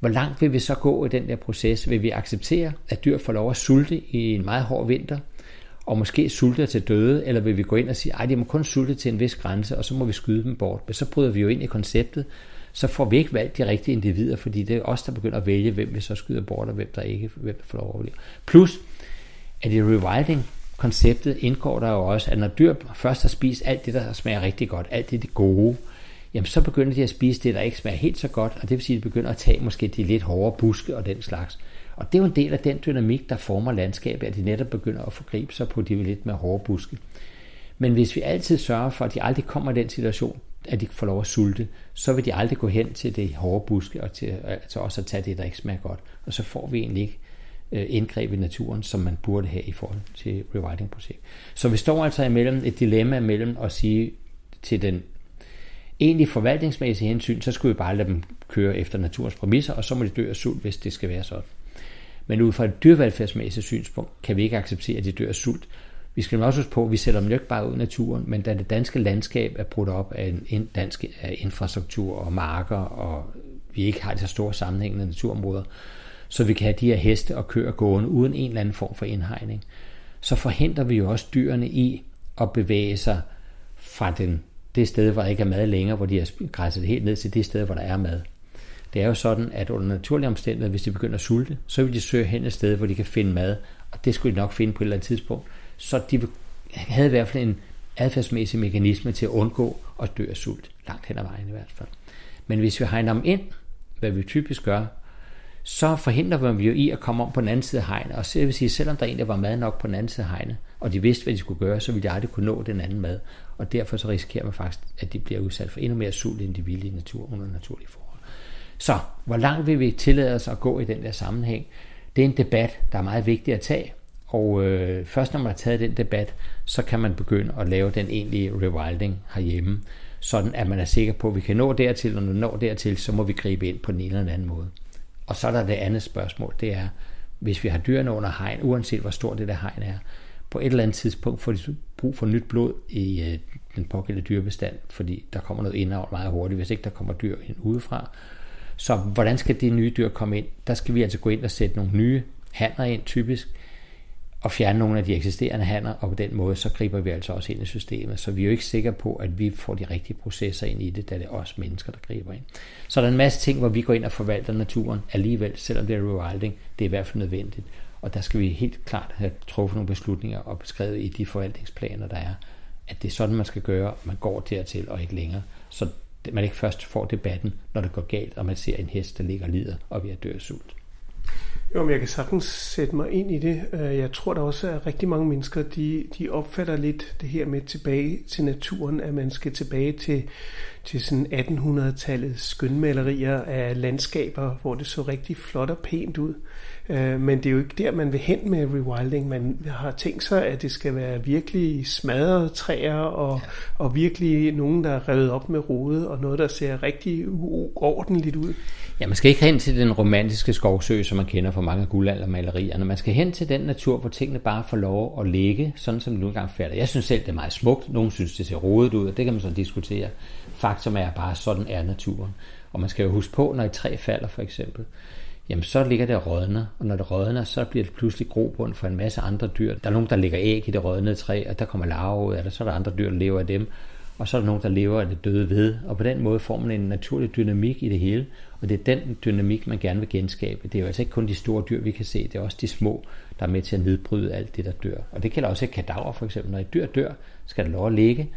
Hvor langt vil vi så gå i den der proces? Vil vi acceptere, at dyr får lov at sulte i en meget hård vinter, og måske sulter til døde, eller vil vi gå ind og sige, at de må kun sulte til en vis grænse, og så må vi skyde dem bort. Men så bryder vi jo ind i konceptet, så får vi ikke valgt de rigtige individer, fordi det er os, der begynder at vælge, hvem vi så skyder bort, og hvem der ikke hvem der får lov at overleve. Plus, at i rewilding konceptet indgår der jo også, at når dyr først har spist alt det, der smager rigtig godt, alt det, det gode, jamen så begynder de at spise det, der ikke smager helt så godt, og det vil sige, at de begynder at tage måske de lidt hårdere buske og den slags. Og det er jo en del af den dynamik, der former landskabet, at de netop begynder at forgribe sig på de lidt mere hårde buske. Men hvis vi altid sørger for, at de aldrig kommer i den situation, at de får lov at sulte, så vil de aldrig gå hen til det hårde buske og til altså også at tage det, der ikke smager godt. Og så får vi egentlig ikke øh, indgreb i naturen, som man burde have i forhold til rewilding-projekt. Så vi står altså imellem et dilemma mellem at sige til den egentlig forvaltningsmæssige hensyn, så skulle vi bare lade dem køre efter naturens præmisser, og så må de dø af sult, hvis det skal være sådan. Men ud fra et dyrevelfærdsmæssigt synspunkt kan vi ikke acceptere, at de dør af sult, Vi skal også huske på, at vi sætter dem jo ikke bare ud i naturen, men da det danske landskab er brudt op af en dansk infrastruktur og marker, og vi ikke har de så store sammenhængende naturområder, så vi kan have de her heste og køer gående uden en eller anden form for indhegning, så forhindrer vi jo også dyrene i at bevæge sig fra den, det sted, hvor der ikke er mad længere, hvor de har græsset helt ned til det sted, hvor der er mad. Det er jo sådan, at under naturlige omstændigheder, hvis de begynder at sulte, så vil de søge hen et sted, hvor de kan finde mad, og det skulle de nok finde på et eller andet tidspunkt. Så de havde i hvert fald en adfærdsmæssig mekanisme til at undgå at dø af sult, langt hen ad vejen i hvert fald. Men hvis vi hegner dem ind, hvad vi typisk gør, så forhindrer vi jo i at komme om på den anden side af hegnet. Og så vil sige, selvom der egentlig var mad nok på den anden side af hegnet, og de vidste, hvad de skulle gøre, så ville de aldrig kunne nå den anden mad. Og derfor så risikerer man faktisk, at de bliver udsat for endnu mere sult, end de ville i natur under naturlige forhold. Så hvor langt vil vi tillade os at gå i den der sammenhæng? Det er en debat, der er meget vigtig at tage. Og øh, først når man har taget den debat, så kan man begynde at lave den egentlige rewilding herhjemme, sådan at man er sikker på, at vi kan nå dertil, og når vi når dertil, så må vi gribe ind på den ene eller anden måde. Og så er der det andet spørgsmål, det er, hvis vi har dyrene under hegn, uanset hvor stort det der hegn er, på et eller andet tidspunkt får de brug for nyt blod i øh, den pågældende dyrebestand, fordi der kommer noget indavl meget hurtigt, hvis ikke der kommer dyr ind udefra. Så hvordan skal de nye dyr komme ind? Der skal vi altså gå ind og sætte nogle nye hanner ind, typisk, og fjerne nogle af de eksisterende hanner, og på den måde så griber vi altså også ind i systemet. Så vi er jo ikke sikre på, at vi får de rigtige processer ind i det, da det er os mennesker, der griber ind. Så der er en masse ting, hvor vi går ind og forvalter naturen alligevel, selvom det er rewilding. Det er i hvert fald nødvendigt. Og der skal vi helt klart have truffet nogle beslutninger og beskrevet i de forvaltningsplaner, der er, at det er sådan, man skal gøre, man går dertil og ikke længere. Så man ikke først får debatten, når det går galt, og man ser en hest, der ligger og lider og ved at dø af sult. Jo, men jeg kan sagtens sætte mig ind i det. Øh, jeg tror der også er rigtig mange mennesker, de, de opfatter lidt det her med tilbage til naturen, at man skal tilbage til, til sådan 1800-tallets skønmalerier af landskaber, hvor det så rigtig flot og pænt ud. Øh, men det er jo ikke der, man vil hen med rewilding. Man har tænkt sig, at det skal være virkelig smadrede træer, og, ja. og virkelig nogen, der er revet op med rode, og noget, der ser rigtig uordentligt ud. Ja, man skal ikke hen til den romantiske skovsø, som man kender fra mange guldaldermalerierne. Man skal hen til den natur, hvor tingene bare får lov at ligge, sådan som det nu engang falder. Jeg synes selv, det er meget smukt. Nogle synes, det ser rodet ud, og det kan man så diskutere. Faktum er bare, sådan er naturen. Og man skal jo huske på, når et træ falder for eksempel, jamen så ligger det og rådner, og når det rådner, så bliver det pludselig grobund for en masse andre dyr. Der er nogen, der lægger æg i det rådnede træ, og der kommer larver ud af det, så er der andre dyr, der lever af dem, og så er der nogen, der lever af det døde ved, og på den måde får man en naturlig dynamik i det hele, og det er den dynamik, man gerne vil genskabe. Det er jo altså ikke kun de store dyr, vi kan se, det er også de små, der er med til at nedbryde alt det, der dør. Og det gælder også et kadaver for eksempel. Når et dyr dør, skal det lov at ligge,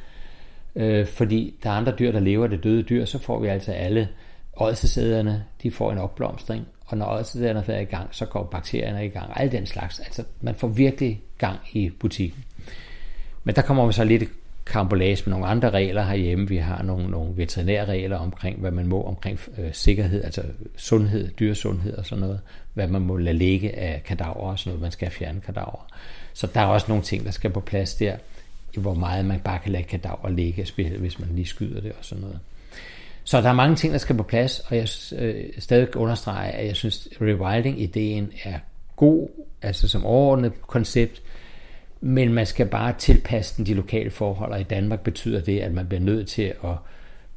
øh, fordi der er andre dyr, der lever af det døde dyr, så får vi altså alle ådsesæderne, de får en opblomstring, og når ådsesæderne er i gang, så går bakterierne i gang, alt den slags. Altså, man får virkelig gang i butikken. Men der kommer man så lidt karambolage med nogle andre regler herhjemme. Vi har nogle, nogle veterinærregler omkring, hvad man må omkring øh, sikkerhed, altså sundhed, dyresundhed og sådan noget. Hvad man må lade ligge af kadaver og sådan noget. Man skal fjerne kadaver. Så der er også nogle ting, der skal på plads der, hvor meget man bare kan lade kadaver ligge, hvis man lige skyder det og sådan noget. Så der er mange ting, der skal på plads, og jeg øh, stadig understreger, at jeg synes, rewilding-ideen er god, altså som overordnet koncept, men man skal bare tilpasse den de lokale forhold, og i Danmark betyder det, at man bliver nødt til at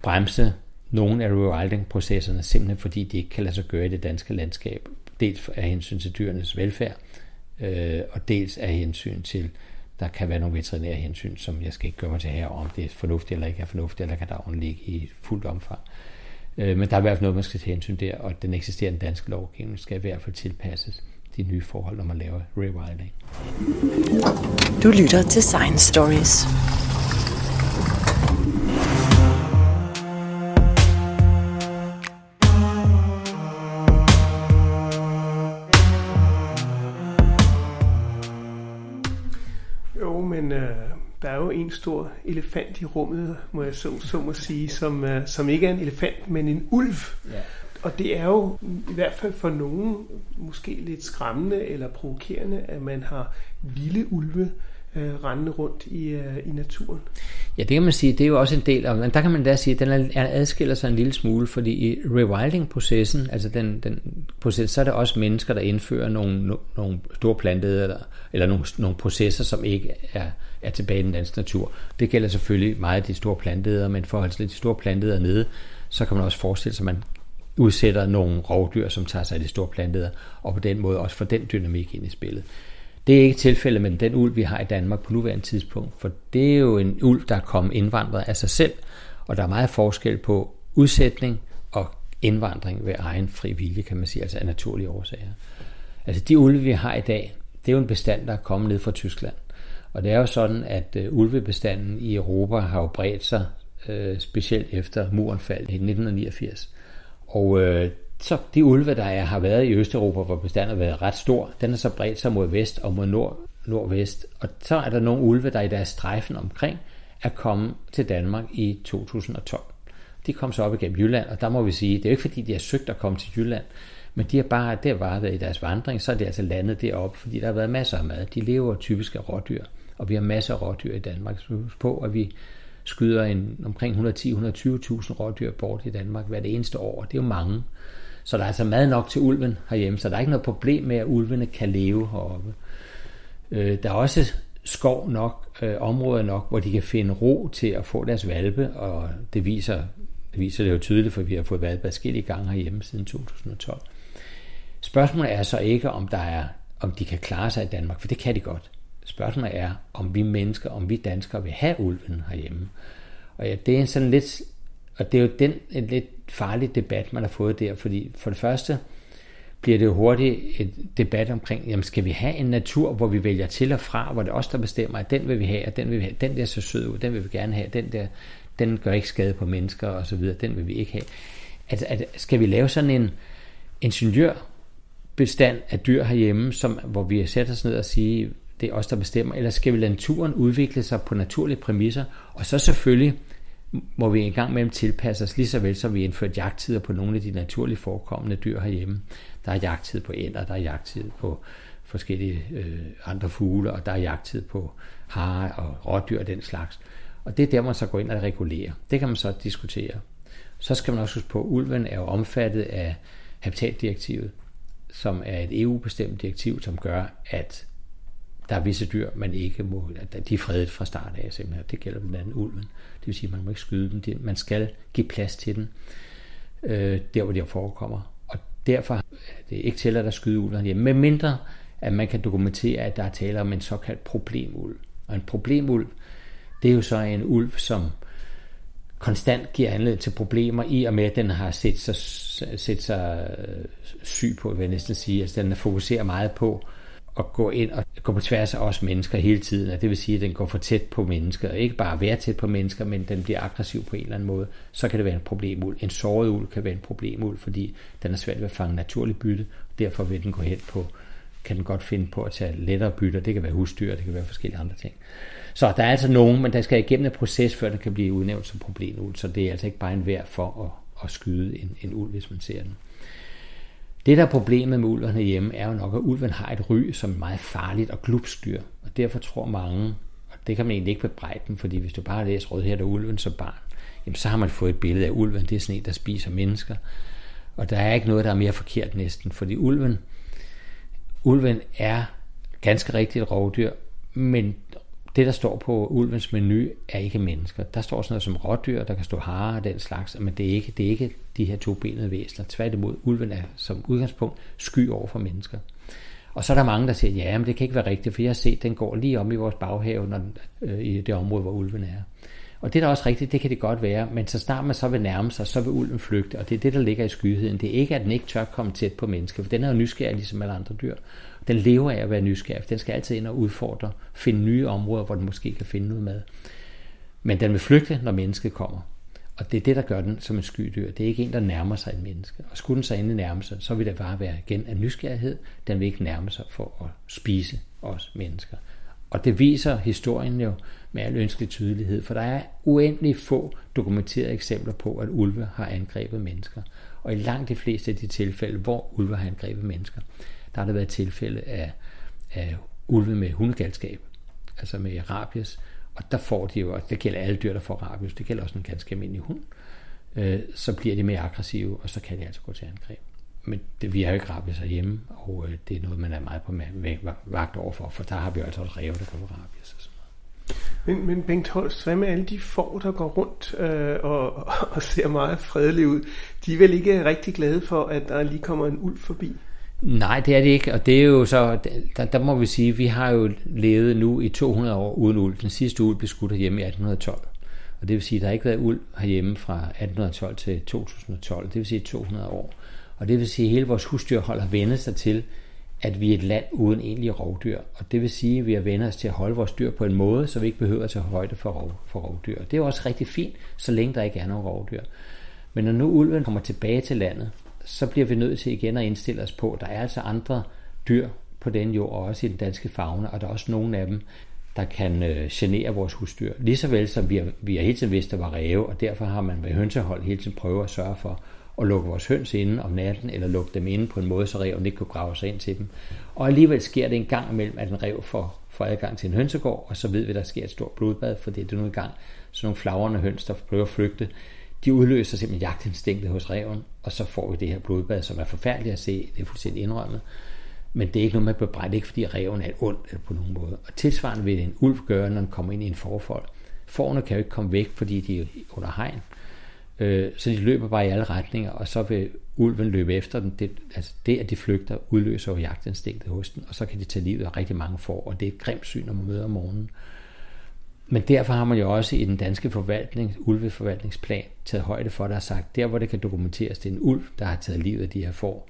bremse nogle af rewilding-processerne, simpelthen fordi de ikke kan lade sig gøre i det danske landskab. Dels af hensyn til dyrenes velfærd, øh, og dels af hensyn til, der kan være nogle veterinære hensyn, som jeg skal ikke gøre mig til her, om det er fornuftigt eller ikke er fornuftigt, eller kan der ligge i fuldt omfang. Øh, men der er i hvert fald noget, man skal tage hensyn der, og den eksisterende danske lovgivning skal i hvert fald tilpasses de nye forhold, når man laver rewilding. Du lytter til Science Stories. Der er jo en stor elefant i rummet, må jeg så, så må sige, som, øh, som ikke er en elefant, men en ulv. Ja. Og det er jo i hvert fald for nogen måske lidt skræmmende eller provokerende, at man har vilde ulve øh, rendende rundt i, øh, i naturen. Ja, det kan man sige, det er jo også en del af, men der kan man da sige, at den er, adskiller sig en lille smule, fordi i rewilding-processen, altså den, den proces, så er der også mennesker, der indfører nogle, no, nogle store plantede, eller, eller nogle, nogle processer, som ikke er, er tilbage i den danske natur. Det gælder selvfølgelig meget de store planteder, men for at de store planteder nede, så kan man også forestille sig, at man udsætter nogle rovdyr, som tager sig af de store planteder, og på den måde også får den dynamik ind i spillet. Det er ikke tilfældet med den ulv, vi har i Danmark på nuværende tidspunkt, for det er jo en ulv, der er kommet indvandret af sig selv, og der er meget forskel på udsætning og indvandring ved egen fri vilje, kan man sige, altså af naturlige årsager. Altså de ulve, vi har i dag, det er jo en bestand, der er kommet ned fra Tyskland. Og det er jo sådan, at øh, ulvebestanden i Europa har jo bredt sig, øh, specielt efter muren faldt i 1989. Og øh, så de ulve, der er, har været i Østeuropa, hvor bestanden har været ret stor, den er så bredt sig mod vest og mod nord, nordvest. Og så er der nogle ulve, der i deres strejfen omkring er kommet til Danmark i 2012. De kom så op igennem Jylland, og der må vi sige, det er jo ikke fordi, de har søgt at komme til Jylland, men de har bare, det har bare været i deres vandring, så er de altså landet deroppe, fordi der har været masser af mad. De lever typisk af rådyr, og vi har masser af rådyr i Danmark. Så husk på, at vi skyder en, omkring 110-120.000 rådyr bort i Danmark hvert eneste år. Det er jo mange. Så der er altså mad nok til ulven herhjemme, så der er ikke noget problem med, at ulvene kan leve heroppe. Øh, der er også skov nok, øh, områder nok, hvor de kan finde ro til at få deres valpe, og det viser, det viser det jo tydeligt, for vi har fået valpe forskellige gange herhjemme siden 2012. Spørgsmålet er så ikke, om der er, om de kan klare sig i Danmark, for det kan de godt. Spørgsmålet er, om vi mennesker, om vi danskere vil have ulven herhjemme. Og ja, det er sådan lidt, og det er jo den en lidt farlig debat, man har fået der, fordi for det første bliver det jo hurtigt et debat omkring, jamen skal vi have en natur, hvor vi vælger til og fra, hvor det er os, der bestemmer, at den vil vi have, og den vil vi have, den der så sød ud, den vil vi gerne have, den der, den gør ikke skade på mennesker og så videre, den vil vi ikke have. Altså, at, skal vi lave sådan en ingeniørbestand af dyr herhjemme, som, hvor vi sætter os ned og siger, det er os, der bestemmer, eller skal vi lade naturen udvikle sig på naturlige præmisser, og så selvfølgelig må vi en gang mellem tilpasse os, lige så vel som vi indførte jagttider på nogle af de naturligt forekommende dyr herhjemme. Der er jagttid på ænder, der er jagttid på forskellige øh, andre fugle, og der er jagttid på hare og rådyr og den slags. Og det er der, man så går ind og regulerer. Det kan man så diskutere. Så skal man også huske på, at ulven er jo omfattet af habitatdirektivet, som er et EU-bestemt direktiv, som gør, at der er visse dyr, man ikke må, at de er fredet fra start af simpelthen. Det gælder blandt andet ulven. Det vil sige, at man må ikke skyde dem. Man skal give plads til den, øh, der hvor de forekommer. Og derfor er det ikke tilladt at skyde ulven hjemme, med mindre at man kan dokumentere, at der er tale om en såkaldt problemulv. Og en problemulv, det er jo så en ulv, som konstant giver anledning til problemer i og med, at den har set sig, set sig øh, syg på, vil jeg næsten sige. Altså den fokuserer meget på at gå ind og gå på tværs af os mennesker hele tiden, og det vil sige, at den går for tæt på mennesker, og ikke bare være tæt på mennesker, men den bliver aggressiv på en eller anden måde, så kan det være en problemul. En såret uld kan være en problemul, fordi den er svært ved at fange naturligt bytte, og derfor vil den gå hen på, kan den godt finde på at tage lettere bytter, det kan være husdyr, det kan være forskellige andre ting. Så der er altså nogen, men der skal igennem en proces, før den kan blive udnævnt som problemul, så det er altså ikke bare en værd for at, at skyde en, en uld, hvis man ser den. Det, der er problemet med ulven herhjemme, er jo nok, at ulven har et ry som er meget farligt og glupsdyr. Og derfor tror mange, og det kan man egentlig ikke bebrejde dem, fordi hvis du bare læser Rød her, der ulven som barn, jamen så har man fået et billede af ulven, det er sådan en, der spiser mennesker. Og der er ikke noget, der er mere forkert næsten, fordi ulven, ulven er ganske rigtigt et rovdyr, men det, der står på ulvens menu, er ikke mennesker. Der står sådan noget som rådyr, der kan stå hare og den slags, men det er ikke, det er ikke de her to benede væsler. Tværtimod, ulven er som udgangspunkt sky over for mennesker. Og så er der mange, der siger, ja, men det kan ikke være rigtigt, for jeg har set, at den går lige om i vores baghave, når den, øh, i det område, hvor ulven er. Og det er da også rigtigt, det kan det godt være, men så snart man så vil nærme sig, så vil ulven flygte, og det er det, der ligger i skyheden. Det er ikke, at den ikke tør komme tæt på mennesker, for den er jo nysgerrig ligesom alle andre dyr. Den lever af at være nysgerrig, for den skal altid ind og udfordre, finde nye områder, hvor den måske kan finde noget mad. Men den vil flygte, når mennesket kommer. Og det er det, der gør den som en skydyr. Det er ikke en, der nærmer sig et menneske. Og skulle den så endelig nærme sig, så vil det bare være igen af nysgerrighed. Den vil ikke nærme sig for at spise os mennesker. Og det viser historien jo med al ønskelig tydelighed, for der er uendelig få dokumenterede eksempler på, at ulve har angrebet mennesker. Og i langt de fleste af de tilfælde, hvor ulve har angrebet mennesker, der har der været tilfælde af, af ulve med hundegalskab. altså med rabies, og der får de jo, og det gælder alle dyr, der får rabies, det gælder også en ganske almindelig hund, øh, så bliver de mere aggressive, og så kan de altså gå til angreb. Men det, vi har jo ikke rabies herhjemme, og øh, det er noget, man er meget på vagt overfor, for der har vi jo altså også ræve, der kan få rabies. Og sådan men, men Bengt Holst, hvad med alle de får, der går rundt øh, og, og ser meget fredelige ud? De er vel ikke rigtig glade for, at der lige kommer en ulv forbi? Nej, det er det ikke, og det er jo så, der, der må vi sige, vi har jo levet nu i 200 år uden ulv. Den sidste ulv blev skudt herhjemme i 1812. Og det vil sige, at der har ikke været ulv herhjemme fra 1812 til 2012. Det vil sige 200 år. Og det vil sige, at hele vores husdyrhold har vendt sig til, at vi er et land uden egentlige rovdyr. Og det vil sige, at vi har vendt os til at holde vores dyr på en måde, så vi ikke behøver at tage højde for, rov, for rovdyr. Det er jo også rigtig fint, så længe der ikke er nogen rovdyr. Men når nu ulven kommer tilbage til landet, så bliver vi nødt til igen at indstille os på, at der er altså andre dyr på den jord, og også i den danske fauna, og der er også nogle af dem, der kan øh, genere vores husdyr. Ligeså vel som vi har, vi har hele tiden vidst, at der var ræve, og derfor har man ved hønsehold hele tiden prøvet at sørge for at lukke vores høns inde om natten, eller lukke dem inde på en måde, så reven ikke kunne grave sig ind til dem. Og alligevel sker det en gang imellem, at en rev får, får adgang til en hønsegård, og så ved vi, at der sker et stort blodbad, for det er nu gang sådan nogle flagrende høns, der prøver at flygte, de udløser simpelthen jagtinstinktet hos reven, og så får vi det her blodbad, som er forfærdeligt at se, det er fuldstændig indrømmet. Men det er ikke noget med bebrejde, ikke fordi reven er ondt eller på nogen måde. Og tilsvarende vil en ulv gøre, når den kommer ind i en forfold. Forerne kan jo ikke komme væk, fordi de er under hegn. Øh, så de løber bare i alle retninger, og så vil ulven løbe efter den. Det, altså det, at de flygter, udløser jo jagtinstinktet hos den, og så kan de tage livet af rigtig mange får, og det er et grimt syn, når man møder om morgenen. Men derfor har man jo også i den danske forvaltning, ulveforvaltningsplan, taget højde for, der har sagt, der hvor det kan dokumenteres, det er en ulv, der har taget livet af de her får,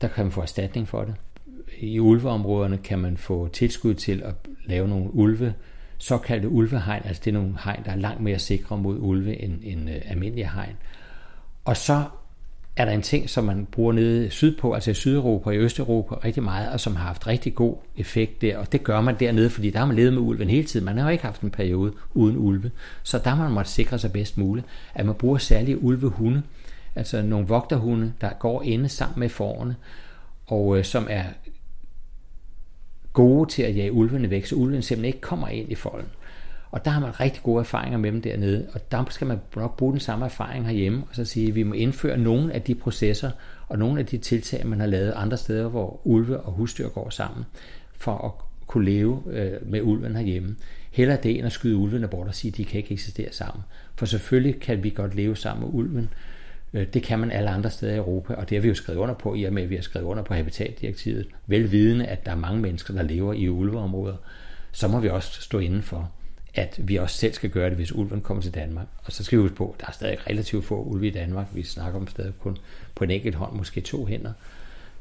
der kan man få erstatning for det. I ulveområderne kan man få tilskud til at lave nogle ulve, såkaldte ulvehegn, altså det er nogle hegn, der er langt mere sikre mod ulve end, end uh, almindelige hegn. Og så er der en ting, som man bruger nede sydpå, altså i Sydeuropa og i Østeuropa rigtig meget, og som har haft rigtig god effekt der, og det gør man dernede, fordi der har man levet med ulven hele tiden. Man har jo ikke haft en periode uden ulve, så der har man måtte sikre sig bedst muligt, at man bruger særlige ulvehunde, altså nogle vogterhunde, der går inde sammen med forerne, og øh, som er gode til at jage ulvene væk, så ulven simpelthen ikke kommer ind i folden. Og der har man rigtig gode erfaringer med dem dernede, og der skal man nok bruge den samme erfaring herhjemme, og så sige, at vi må indføre nogle af de processer og nogle af de tiltag, man har lavet andre steder, hvor ulve og husdyr går sammen, for at kunne leve øh, med ulven herhjemme. Heller det end at skyde ulvene bort og sige, at de kan ikke eksistere sammen. For selvfølgelig kan vi godt leve sammen med ulven. Øh, det kan man alle andre steder i Europa, og det har vi jo skrevet under på, i og med at vi har skrevet under på habitatdirektivet. Velvidende, at der er mange mennesker, der lever i ulveområder, så må vi også stå indenfor. for at vi også selv skal gøre det, hvis ulven kommer til Danmark. Og så skal vi huske på, at der er stadig relativt få ulve i Danmark. Vi snakker om stadig kun på en enkelt hånd, måske to hænder.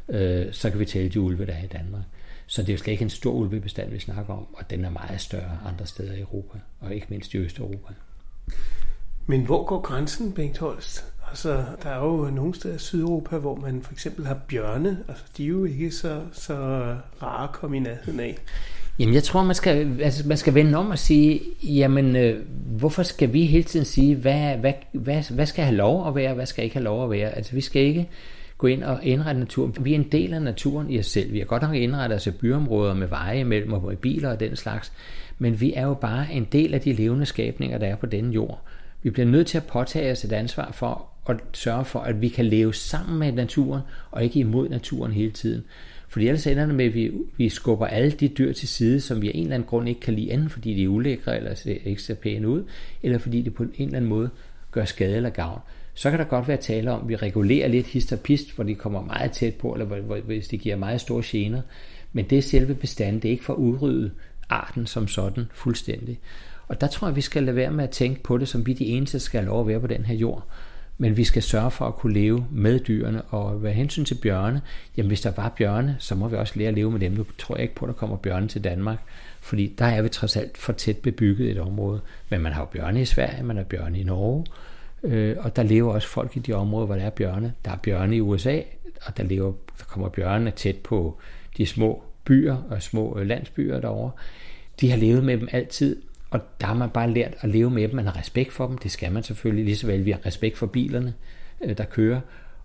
Øh, så kan vi tælle de ulve, der er i Danmark. Så det er jo slet ikke en stor ulvebestand, vi snakker om, og den er meget større andre steder i Europa, og ikke mindst i Østeuropa. Men hvor går grænsen, Bengt Holst? Altså, der er jo nogle steder i Sydeuropa, hvor man for eksempel har bjørne. Altså, de er jo ikke så, så rare at komme i nærheden af. Jamen, jeg tror, man skal, altså, man skal vende om og sige, jamen, øh, hvorfor skal vi hele tiden sige, hvad, hvad, hvad, hvad skal have lov at være, og hvad skal ikke have lov at være? Altså, vi skal ikke gå ind og indrette naturen. Vi er en del af naturen i os selv. Vi har godt nok indrettet os i byområder med veje imellem og med biler og den slags, men vi er jo bare en del af de levende skabninger, der er på denne jord. Vi bliver nødt til at påtage os et ansvar for at sørge for, at vi kan leve sammen med naturen, og ikke imod naturen hele tiden. Fordi ellers ender det med, at vi, vi skubber alle de dyr til side, som vi af en eller anden grund ikke kan lide, enten fordi de er ulækre eller ser ikke ser pæne ud, eller fordi det på en eller anden måde gør skade eller gavn. Så kan der godt være tale om, at vi regulerer lidt hist og pist, hvor de kommer meget tæt på, eller hvor, hvor, hvis det giver meget store gener. Men det er selve bestanden, det er ikke for at udrydde arten som sådan fuldstændig. Og der tror jeg, vi skal lade være med at tænke på det, som vi de eneste skal have lov at være på den her jord. Men vi skal sørge for at kunne leve med dyrene, og hvad hensyn til bjørne, jamen hvis der var bjørne, så må vi også lære at leve med dem. Nu tror jeg ikke på, at der kommer bjørne til Danmark, fordi der er vi trods alt for tæt bebygget et område. Men man har jo bjørne i Sverige, man har bjørne i Norge, øh, og der lever også folk i de områder, hvor der er bjørne. Der er bjørne i USA, og der, lever, der kommer bjørne tæt på de små byer og små øh, landsbyer derovre. De har levet med dem altid, og der har man bare lært at leve med dem. Man har respekt for dem. Det skal man selvfølgelig. Lige så vel vi har respekt for bilerne, øh, der kører.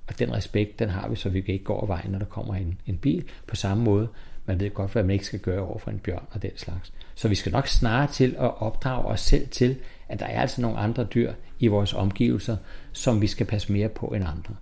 Og den respekt, den har vi, så vi kan ikke gå over vejen, når der kommer en, en bil. På samme måde Man ved godt, hvad man ikke skal gøre over for en bjørn og den slags. Så vi skal nok snarere til at opdrage os selv til, at der er altså nogle andre dyr i vores omgivelser, som vi skal passe mere på end andre.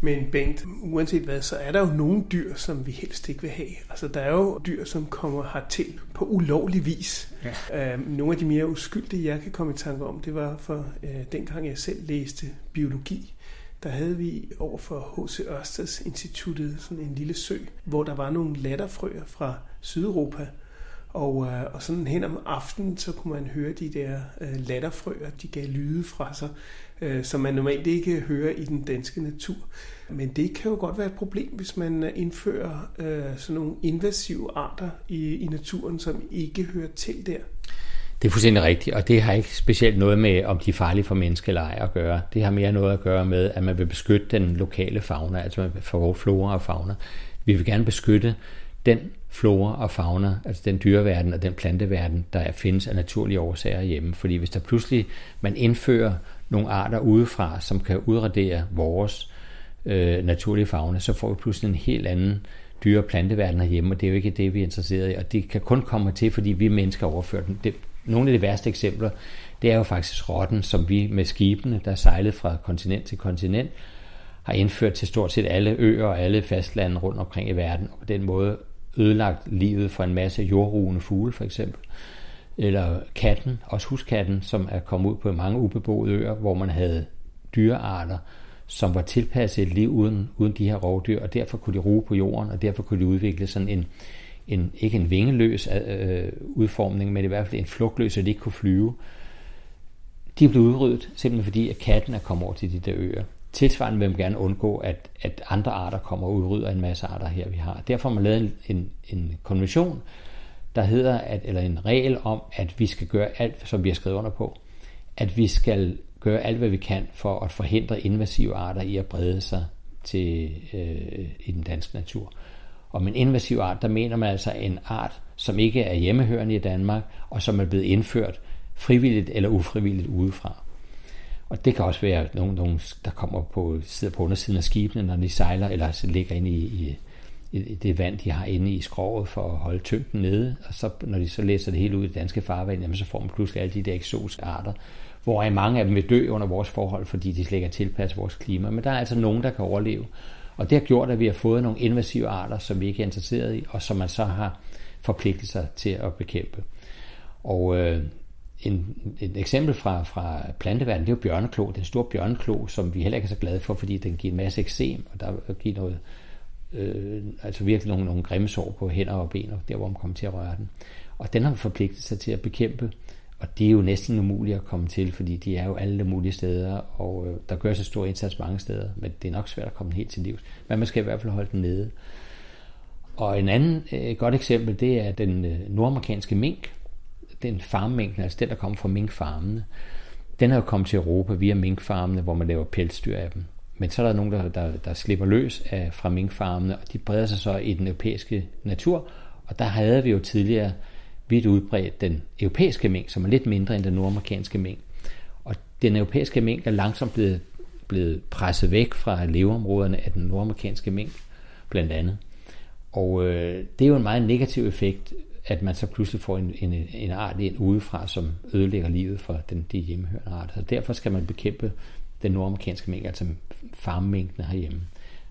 Men Bengt, uanset hvad, så er der jo nogle dyr, som vi helst ikke vil have. Altså, der er jo dyr, som kommer hertil på ulovlig vis. Ja. Øhm, nogle af de mere uskyldige, jeg kan komme i tanke om, det var for øh, dengang jeg selv læste biologi. Der havde vi over for H.C. Ørsteds Instituttet sådan en lille sø, hvor der var nogle latterfrøer fra Sydeuropa, og, øh, og sådan hen om aftenen, så kunne man høre de der øh, latterfrøer, de gav lyde fra sig, øh, som man normalt ikke hører i den danske natur. Men det kan jo godt være et problem, hvis man øh, indfører øh, sådan nogle invasive arter i, i naturen, som ikke hører til der. Det er fuldstændig rigtigt, og det har ikke specielt noget med, om de er farlige for mennesker eller ej at gøre. Det har mere noget at gøre med, at man vil beskytte den lokale fauna, altså for flora og fauna. Vi vil gerne beskytte den flora og fauna, altså den dyreverden og den planteverden, der findes af naturlige årsager hjemme. Fordi hvis der pludselig man indfører nogle arter udefra, som kan udradere vores øh, naturlige fauna, så får vi pludselig en helt anden dyre- og planteverden herhjemme, og det er jo ikke det, vi er interesseret i. Og det kan kun komme til, fordi vi mennesker overfører den. Det, nogle af de værste eksempler, det er jo faktisk rotten, som vi med skibene, der sejlede fra kontinent til kontinent, har indført til stort set alle øer og alle fastlande rundt omkring i verden, og på den måde ødelagt livet for en masse jordrugende fugle for eksempel. Eller katten, også huskatten, som er kommet ud på mange ubeboede øer, hvor man havde dyrearter, som var tilpasset et liv uden, uden de her rovdyr, og derfor kunne de ruge på jorden, og derfor kunne de udvikle sådan en, en ikke en vingeløs øh, øh udformning, men i hvert fald en flugtløs, så de ikke kunne flyve. De blev udryddet, simpelthen fordi, at katten er kommet over til de der øer. Tilsvarende vil man gerne undgå, at, at andre arter kommer og udrydder en masse arter her, vi har. Derfor har man lavet en, en konvention, der hedder, at, eller en regel om, at vi skal gøre alt, som vi har skrevet under på, at vi skal gøre alt, hvad vi kan for at forhindre invasive arter i at brede sig til, øh, i den danske natur. Og med en invasiv art, der mener man altså en art, som ikke er hjemmehørende i Danmark, og som er blevet indført frivilligt eller ufrivilligt udefra. Og det kan også være nogen, nogen der kommer på, sidder på undersiden af skibene, når de sejler, eller ligger inde i, i, i det vand, de har inde i skroget for at holde tyngden nede. Og så, når de så læser det hele ud i det danske farvand, jamen, så får man pludselig alle de der eksotiske arter, hvor mange af dem vil dø under vores forhold, fordi de slet ikke er tilpasset vores klima. Men der er altså nogen, der kan overleve. Og det har gjort, at vi har fået nogle invasive arter, som vi ikke er interesseret i, og som man så har forpligtet sig til at bekæmpe. Og øh, en, et eksempel fra, fra planteverdenen, det er jo bjørneklo, den store bjørneklo, som vi heller ikke er så glade for, fordi den giver en masse eksem, og der giver noget, øh, altså virkelig nogle, nogle grimme sår på hænder og ben, og der hvor man kommer til at røre den. Og den har man forpligtet sig til at bekæmpe, og det er jo næsten umuligt at komme til, fordi de er jo alle mulige steder, og øh, der gør så stor indsats mange steder, men det er nok svært at komme helt til livs. Men man skal i hvert fald holde den nede. Og en anden øh, godt eksempel, det er den øh, nordamerikanske mink, den farmmink, altså den, der kommer fra minkfarmene, den er jo kommet til Europa via minkfarmene, hvor man laver pelsdyr af dem. Men så er der nogen, der, der, der slipper løs af, fra minkfarmene, og de breder sig så i den europæiske natur. Og der havde vi jo tidligere vidt udbredt den europæiske mink, som er lidt mindre end den nordamerikanske mink. Og den europæiske mink er langsomt blevet, blevet presset væk fra leveområderne af den nordamerikanske mink, blandt andet. Og øh, det er jo en meget negativ effekt at man så pludselig får en, en, en art ind udefra, som ødelægger livet for den, de hjemmehørende arter. Så derfor skal man bekæmpe den nordamerikanske mink, altså farmmængden herhjemme.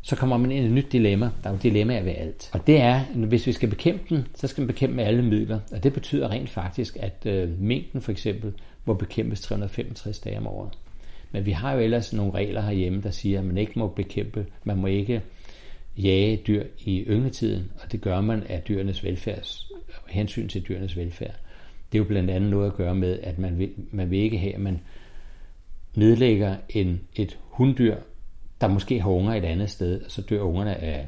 Så kommer man ind i et nyt dilemma. Der er jo dilemmaer ved alt. Og det er, hvis vi skal bekæmpe den, så skal man bekæmpe med alle midler. Og det betyder rent faktisk, at øh, mængden for eksempel må bekæmpes 365 dage om året. Men vi har jo ellers nogle regler herhjemme, der siger, at man ikke må bekæmpe, man må ikke jage dyr i yngletiden, og det gør man af dyrenes velfærd, hensyn til dyrenes velfærd. Det er jo blandt andet noget at gøre med, at man vil, man vil ikke have, at man nedlægger en, et hunddyr, der måske har unger et andet sted, og så dør ungerne af,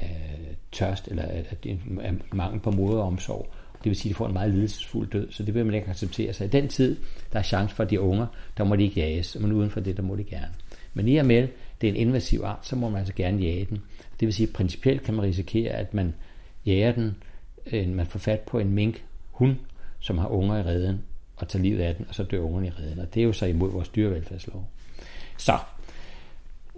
af tørst eller af, af mangel på moderomsorg. Det vil sige, at de får en meget lidelsesfuld død, så det vil man ikke acceptere. Så i den tid, der er chance for de unger, der må de ikke jages, men uden for det, der må de gerne. Men i og med, det er en invasiv art, så må man altså gerne jage den. Det vil sige, at principielt kan man risikere, at man jager den, øh, man får fat på en mink, hun, som har unger i redden, og tager livet af den, og så dør ungerne i redden. Og det er jo så imod vores dyrevelfærdslov. Så,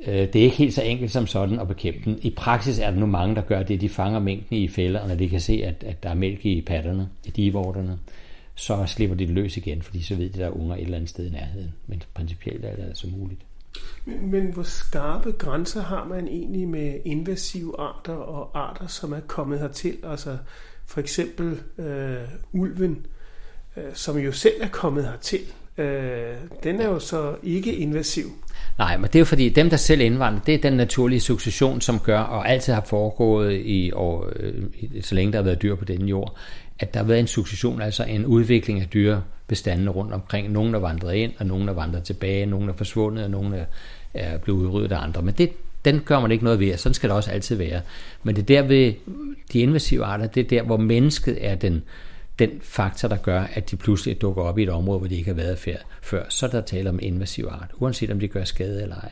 øh, det er ikke helt så enkelt som sådan at bekæmpe den. I praksis er der nu mange, der gør det. De fanger mængden i fælder, når de kan se, at, at der er mælk i patterne, i divorterne. Så slipper de det løs igen, fordi så ved de, at der er unger et eller andet sted i nærheden. Men principielt er det altså muligt. Men, men hvor skarpe grænser har man egentlig med invasive arter og arter, som er kommet hertil? Altså for eksempel øh, ulven, øh, øh, som jo selv er kommet hertil. Øh, den er jo så ikke invasiv. Nej, men det er jo fordi, dem der selv indvandrer, det er den naturlige succession, som gør, og altid har foregået i år, øh, så længe der har været dyr på denne jord, at der har været en succession, altså en udvikling af dyrebestandene rundt omkring. Nogle er vandret ind, og nogle er vandret tilbage, nogle er forsvundet, og nogle er, er blevet udryddet af andre. Men det, den gør man ikke noget ved, og sådan skal det også altid være. Men det er der ved de invasive arter, det er der, hvor mennesket er den, den faktor, der gør, at de pludselig dukker op i et område, hvor de ikke har været før. Så er der tale om invasiv art, uanset om de gør skade eller ej.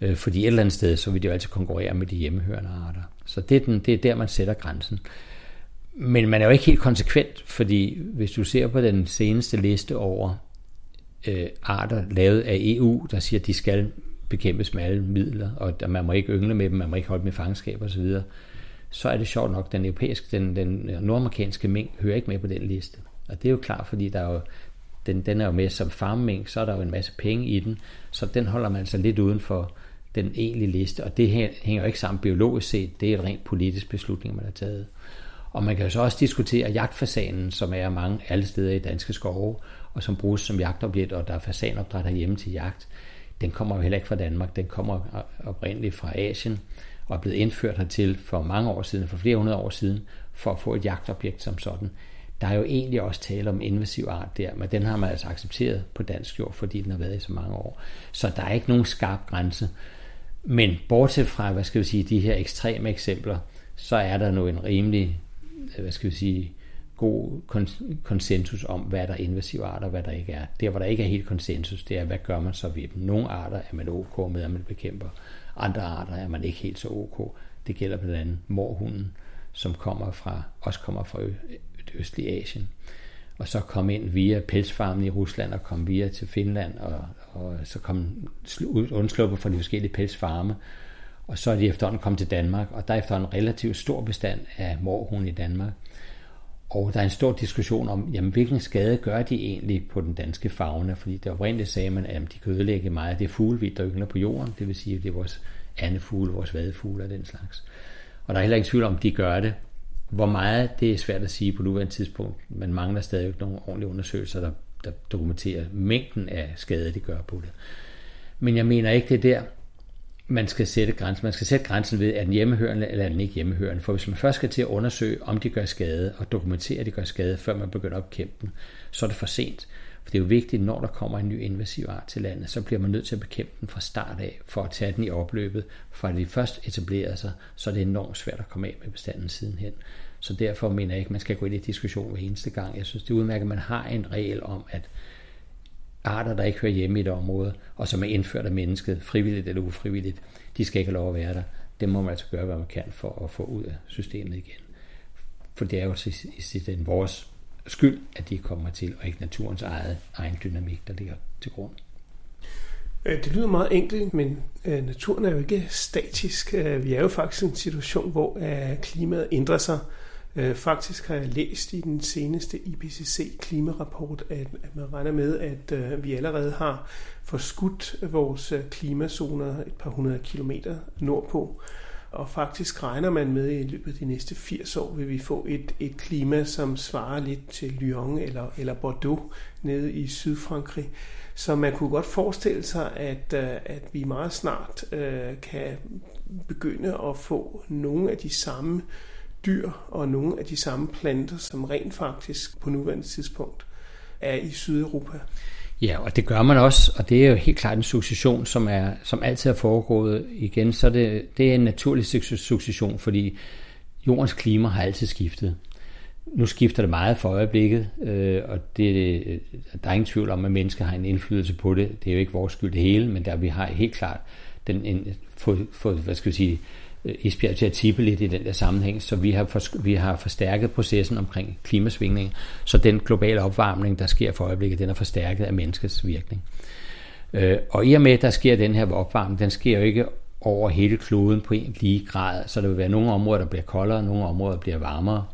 Øh, fordi et eller andet sted, så vil de jo altid konkurrere med de hjemmehørende arter. Så det er, den, det er der, man sætter grænsen. Men man er jo ikke helt konsekvent, fordi hvis du ser på den seneste liste over øh, arter lavet af EU, der siger, at de skal bekæmpes med alle midler, og man må ikke yngle med dem, man må ikke holde dem i fangenskab osv., så er det sjovt nok, den europæiske, den, den øh, nordamerikanske mink hører ikke med på den liste. Og det er jo klart, fordi der er jo, den, den er jo med som farmmink, så er der jo en masse penge i den, så den holder man altså lidt uden for den egentlige liste, og det her hænger jo ikke sammen biologisk set, det er et rent politisk beslutning, man har taget. Og man kan jo så også diskutere jagtfasanen, som er mange alle steder i danske skove, og som bruges som jagtobjekt, og der er fasanopdræt herhjemme til jagt. Den kommer jo heller ikke fra Danmark, den kommer oprindeligt fra Asien, var er blevet indført hertil for mange år siden, for flere hundrede år siden, for at få et jagtobjekt som sådan. Der er jo egentlig også tale om invasiv art der, men den har man altså accepteret på dansk jord, fordi den har været i så mange år. Så der er ikke nogen skarp grænse. Men bortset fra, hvad skal vi sige, de her ekstreme eksempler, så er der nu en rimelig, øh, hvad skal vi sige, god konsensus om, hvad der er invasive arter, og hvad der ikke er. Der, hvor der ikke er helt konsensus, det er, hvad gør man så ved dem. Nogle arter er man ok med, at man bekæmper. Andre arter er man ikke helt så ok. Det gælder blandt andet morhunden, som kommer fra, også kommer fra det østlige Asien. Og så kom ind via pelsfarmen i Rusland og kom via til Finland, og, og så kom undsluppet fra de forskellige pelsfarme. Og så er de efterhånden kommet til Danmark, og der er efterhånden en relativt stor bestand af morhunde i Danmark. Og der er en stor diskussion om, jamen, hvilken skade gør de egentlig på den danske fauna? Fordi det oprindeligt sagde man, at de kan ødelægge meget af det fuglevidt, der yngler på jorden. Det vil sige, at det er vores andefugle, vores vadefugle og den slags. Og der er heller ikke tvivl om, at de gør det. Hvor meget, det er svært at sige på nuværende tidspunkt. Man mangler stadig nogle ordentlige undersøgelser, der, der dokumenterer mængden af skade, de gør på det. Men jeg mener ikke, det er der, man skal sætte grænsen. Man skal sætte grænsen ved, er den hjemmehørende eller er den ikke hjemmehørende. For hvis man først skal til at undersøge, om de gør skade, og dokumentere, at de gør skade, før man begynder at bekæmpe dem, så er det for sent. For det er jo vigtigt, når der kommer en ny invasiv art til landet, så bliver man nødt til at bekæmpe den fra start af, for at tage den i opløbet. For at de først etablerer sig, så er det enormt svært at komme af med bestanden sidenhen. Så derfor mener jeg ikke, at man skal gå ind i diskussion hver eneste gang. Jeg synes, det er udmærket, at man har en regel om, at arter, der ikke hører hjemme i et område, og som er indført af mennesket, frivilligt eller ufrivilligt, de skal ikke have lov at være der. Det må man altså gøre, hvad man kan for at få ud af systemet igen. For det er jo i sidste vores skyld, at de kommer til, og ikke naturens eget, egen dynamik, der ligger til grund. Øh, det lyder meget enkelt, men øh, naturen er jo ikke statisk. Øh, vi er jo faktisk i en situation, hvor klimaet ændrer sig Øh, faktisk har jeg læst i den seneste IPCC-klimarapport, at, at man regner med, at øh, vi allerede har forskudt vores øh, klimazoner et par hundrede kilometer nordpå. Og faktisk regner man med, at i løbet af de næste 80 år vil vi få et, et klima, som svarer lidt til Lyon eller, eller Bordeaux nede i Sydfrankrig. Så man kunne godt forestille sig, at, øh, at vi meget snart øh, kan begynde at få nogle af de samme øh, dyr og nogle af de samme planter, som rent faktisk på nuværende tidspunkt er i Sydeuropa. Ja, og det gør man også, og det er jo helt klart en succession, som, er, som altid har foregået igen. Så det, det er en naturlig succession, fordi jordens klima har altid skiftet. Nu skifter det meget for øjeblikket, øh, og det, øh, der er ingen tvivl om, at mennesker har en indflydelse på det. Det er jo ikke vores skyld det hele, men der vi har helt klart den, en, få, for, hvad skal vi sige, Øh, Esbjerg til at tippe lidt i den der sammenhæng, så vi har, for, vi har forstærket processen omkring klimasvingning, så den globale opvarmning, der sker for øjeblikket, den er forstærket af menneskets virkning. Øh, og i og med, at der sker den her opvarmning, den sker jo ikke over hele kloden på en lige grad, så der vil være nogle områder, der bliver koldere, nogle områder, der bliver varmere.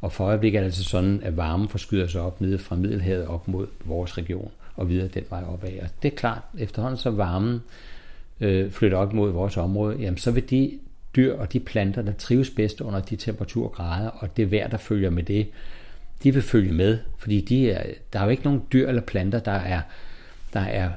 Og for øjeblikket er det altså sådan, at varmen forskyder sig op nede fra Middelhavet op mod vores region og videre den vej opad. Og det er klart, efterhånden så varmen øh, flytter op mod vores område, jamen så vil de dyr og de planter, der trives bedst under de temperaturgrader, og det vejr, der følger med det, de vil følge med, fordi de er, der er jo ikke nogen dyr eller planter, der er, der er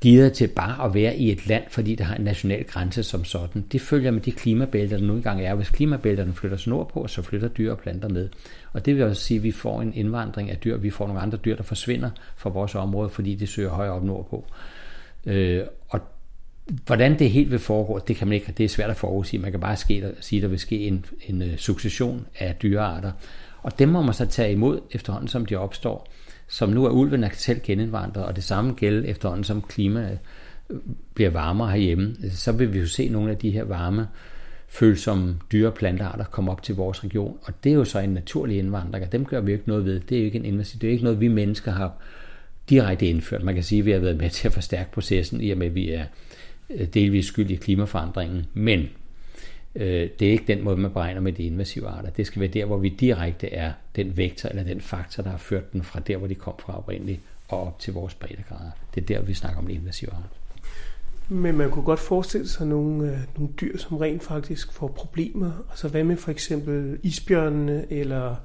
givet til bare at være i et land, fordi der har en national grænse som sådan. De følger med de klimabælter, der nu engang er. Hvis klimabælterne flytter sig nordpå, så flytter dyr og planter med. Og det vil også sige, at vi får en indvandring af dyr. Vi får nogle andre dyr, der forsvinder fra vores område, fordi de søger højere op nordpå. Øh, og hvordan det helt vil foregå, det kan man ikke, det er svært at forudsige. Man kan bare ske, sige, at der vil ske en, en øh, succession af dyrearter. Og dem må man så tage imod efterhånden, som de opstår som nu er ulven er selv genindvandret, og det samme gælder efterhånden, som klima øh, bliver varmere herhjemme, så vil vi jo se nogle af de her varme følsomme dyre- plantearter komme op til vores region. Og det er jo så en naturlig indvandring, og dem gør vi jo ikke noget ved. Det er jo ikke en invasiv, det er ikke noget, vi mennesker har direkte indført. Man kan sige, at vi har været med til at forstærke processen, i og med, at vi er Øh, delvis skyld i klimaforandringen. Men Øh, det er ikke den måde, man beregner med de invasive arter. Det skal være der, hvor vi direkte er den vektor eller den faktor, der har ført den fra der, hvor de kom fra oprindeligt, og op til vores breddegrader. Det er der, vi snakker om de invasive arter. Men man kunne godt forestille sig nogle, øh, nogle dyr, som rent faktisk får problemer. Altså hvad med for eksempel isbjørnene, eller,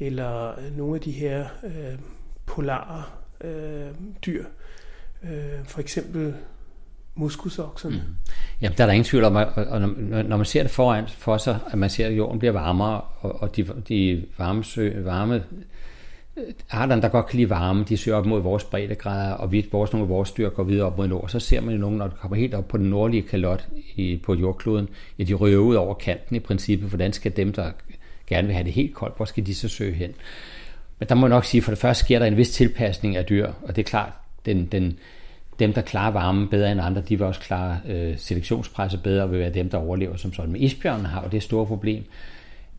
eller nogle af de her øh, polare øh, dyr. Øh, for eksempel muskusokserne. Mm. Mm-hmm. Jamen, der er der ingen tvivl om, at når man ser det foran for sig, at man ser, at jorden bliver varmere, og de, de varme, sø, varme øh, arterne, der godt kan lide varme, de søger op mod vores breddegrader, og vi, vores, nogle af vores dyr går videre op mod nord. Så ser man jo nogen, når det kommer helt op på den nordlige kalot i, på jordkloden, ja, de røver ud over kanten i princippet. Hvordan skal dem, der gerne vil have det helt koldt, hvor skal de så søge hen? Men der må jeg nok sige, for det første sker der en vis tilpasning af dyr, og det er klart, den, den, dem, der klarer varmen bedre end andre, de vil også klare øh, selektionspresset bedre og vil være dem, der overlever som sådan. Men isbjørnen har jo det store problem,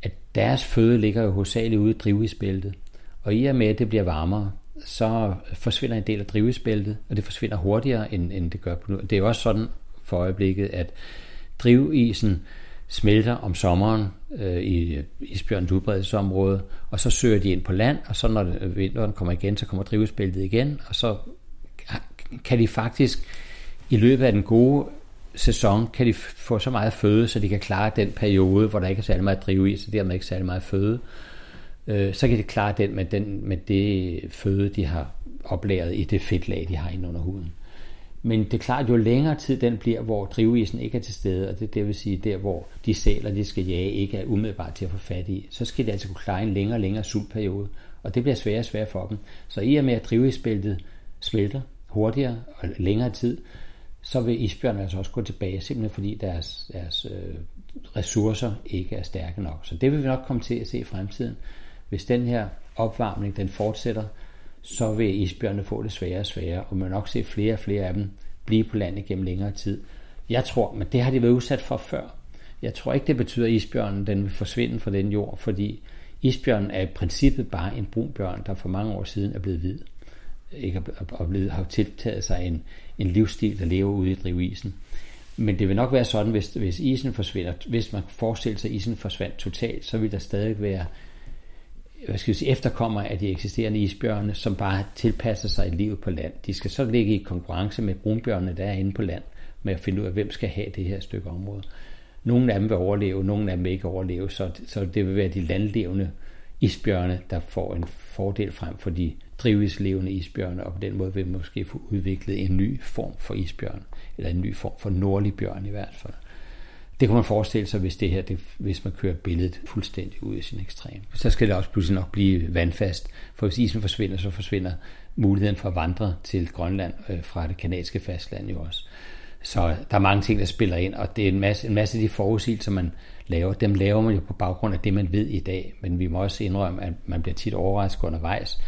at deres føde ligger jo hovedsageligt ude i drivisbæltet. Og i og med, at det bliver varmere, så forsvinder en del af drivisbæltet, og det forsvinder hurtigere, end, end det gør på nu. Det er jo også sådan for øjeblikket, at drivisen smelter om sommeren øh, i isbjørnens udbredelsesområde, og så søger de ind på land, og så når øh, vinteren kommer igen, så kommer drivhusbæltet igen, og så kan de faktisk i løbet af den gode sæson, kan de få så meget føde, så de kan klare den periode, hvor der ikke er særlig meget drive i, så dermed ikke særlig meget føde. Øh, så kan de klare den med, den med det føde, de har oplæret i det fedtlag, de har inde under huden. Men det er klart, jo længere tid den bliver, hvor drivisen ikke er til stede, og det, det vil sige der, hvor de sæler, de skal jage, ikke er umiddelbart til at få fat i, så skal de altså kunne klare en længere og længere sultperiode, og det bliver sværere og sværere for dem. Så i og med, at drivisbæltet smelter, hurtigere og længere tid, så vil isbjørnene altså også gå tilbage, simpelthen fordi deres, deres øh, ressourcer ikke er stærke nok. Så det vil vi nok komme til at se i fremtiden. Hvis den her opvarmning den fortsætter, så vil isbjørnene få det sværere og sværere, og man vil nok se flere og flere af dem blive på land gennem længere tid. Jeg tror, men det har de været udsat for før. Jeg tror ikke, det betyder, at isbjørnen den vil forsvinde fra den jord, fordi isbjørnen er i princippet bare en brun bjørn, der for mange år siden er blevet hvid ikke har, blevet, har tiltaget sig en, en livsstil, der lever ude i drivisen. Men det vil nok være sådan, hvis, hvis isen forsvinder, hvis man forestiller sig, at isen forsvandt totalt, så vil der stadig være hvad skal jeg sige, efterkommer af de eksisterende isbjørne, som bare tilpasser sig et liv på land. De skal så ligge i konkurrence med brunbjørnene, der er inde på land, med at finde ud af, hvem skal have det her stykke område. Nogle af dem vil overleve, nogle af dem vil ikke overleve, så, så det vil være de landlevende isbjørne, der får en fordel frem for de drivhuslevende isbjørne, og på den måde vil vi måske få udviklet en ny form for isbjørn, eller en ny form for nordlig bjørn i hvert fald. Det kan man forestille sig, hvis, det her, det, hvis man kører billedet fuldstændig ud i sin ekstrem. Så skal det også pludselig nok blive vandfast, for hvis isen forsvinder, så forsvinder muligheden for at vandre til Grønland øh, fra det kanadiske fastland jo også. Så der er mange ting, der spiller ind, og det er en masse, en masse af de forudsigelser, man laver, dem laver man jo på baggrund af det, man ved i dag. Men vi må også indrømme, at man bliver tit overrasket undervejs,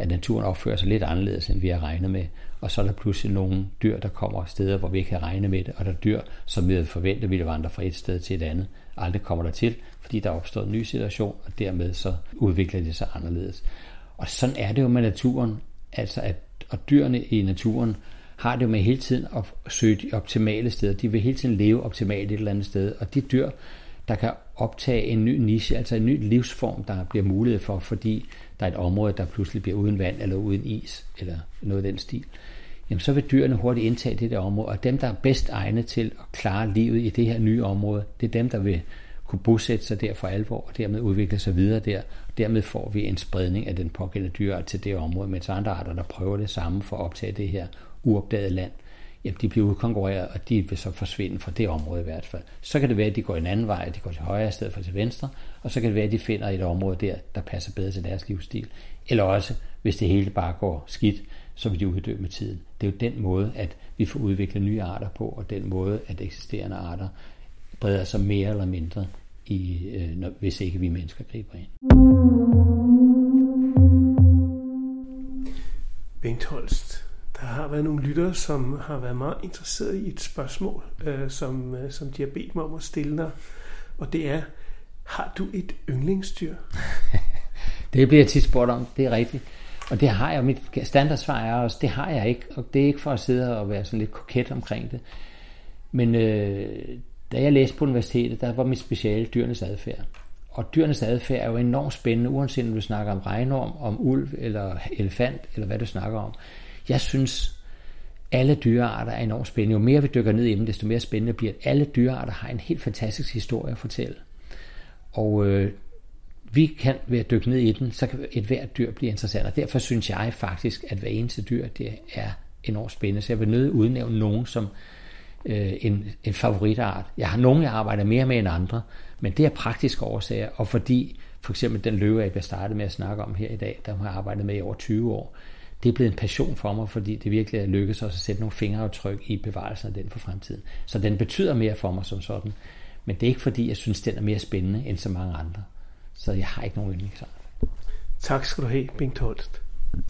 at naturen opfører sig lidt anderledes, end vi har regnet med. Og så er der pludselig nogle dyr, der kommer steder, hvor vi ikke har regnet med det, og der er dyr, som vi havde forventet ville vandre fra et sted til et andet, aldrig kommer der til, fordi der er opstået en ny situation, og dermed så udvikler det sig anderledes. Og sådan er det jo med naturen, altså at og dyrene i naturen har det jo med hele tiden at søge de optimale steder. De vil hele tiden leve optimalt et eller andet sted. Og de dyr, der kan optage en ny niche, altså en ny livsform, der bliver mulighed for, fordi der er et område, der pludselig bliver uden vand eller uden is, eller noget af den stil, jamen så vil dyrene hurtigt indtage det der område, og dem, der er bedst egnet til at klare livet i det her nye område, det er dem, der vil kunne bosætte sig der for alvor, og dermed udvikle sig videre der. Og dermed får vi en spredning af den pågældende dyreart til det område, mens andre arter, der prøver det samme for at optage det her uopdagede land, jamen de bliver udkonkurreret, og de vil så forsvinde fra det område i hvert fald. Så kan det være, at de går en anden vej, at de går til højre i stedet for til venstre, og så kan det være, at de finder et område der, der passer bedre til deres livsstil. Eller også, hvis det hele bare går skidt, så vil de uddø med tiden. Det er jo den måde, at vi får udviklet nye arter på, og den måde, at eksisterende arter breder sig mere eller mindre, i, øh, når, hvis ikke vi mennesker griber ind. Bengt Holst, der har været nogle lyttere, som har været meget interesseret i et spørgsmål, øh, som, øh, som de har bedt mig om at stille dig. Og det er, har du et yndlingsdyr? det bliver tit spurgt om, det er rigtigt. Og det har jeg, mit standardsvar er også, det har jeg ikke. Og det er ikke for at sidde og være sådan lidt koket omkring det. Men øh, da jeg læste på universitetet, der var mit speciale dyrenes adfærd. Og dyrenes adfærd er jo enormt spændende, uanset om du snakker om regnorm, om ulv eller elefant, eller hvad du snakker om. Jeg synes, alle dyrearter er enormt spændende. Jo mere vi dykker ned i dem, desto mere spændende bliver det. Alle dyrearter har en helt fantastisk historie at fortælle. Og øh, vi kan ved at dykke ned i den, så kan et hvert dyr blive interessant. Og derfor synes jeg faktisk, at hver eneste dyr, det er enormt spændende. Så jeg vil nødt udnævne nogen som øh, en, en favoritart. Jeg har nogen, jeg arbejder mere med end andre, men det er praktiske årsager, og fordi for eksempel den løve, jeg startede med at snakke om her i dag, der har jeg arbejdet med i over 20 år, det er blevet en passion for mig, fordi det virkelig er lykkedes os at sætte nogle fingeraftryk i bevarelsen af den for fremtiden. Så den betyder mere for mig som sådan. Men det er ikke fordi, jeg synes, den er mere spændende end så mange andre. Så jeg har ikke nogen yndlingsart. Tak skal du have, Bengt Holst. Mm.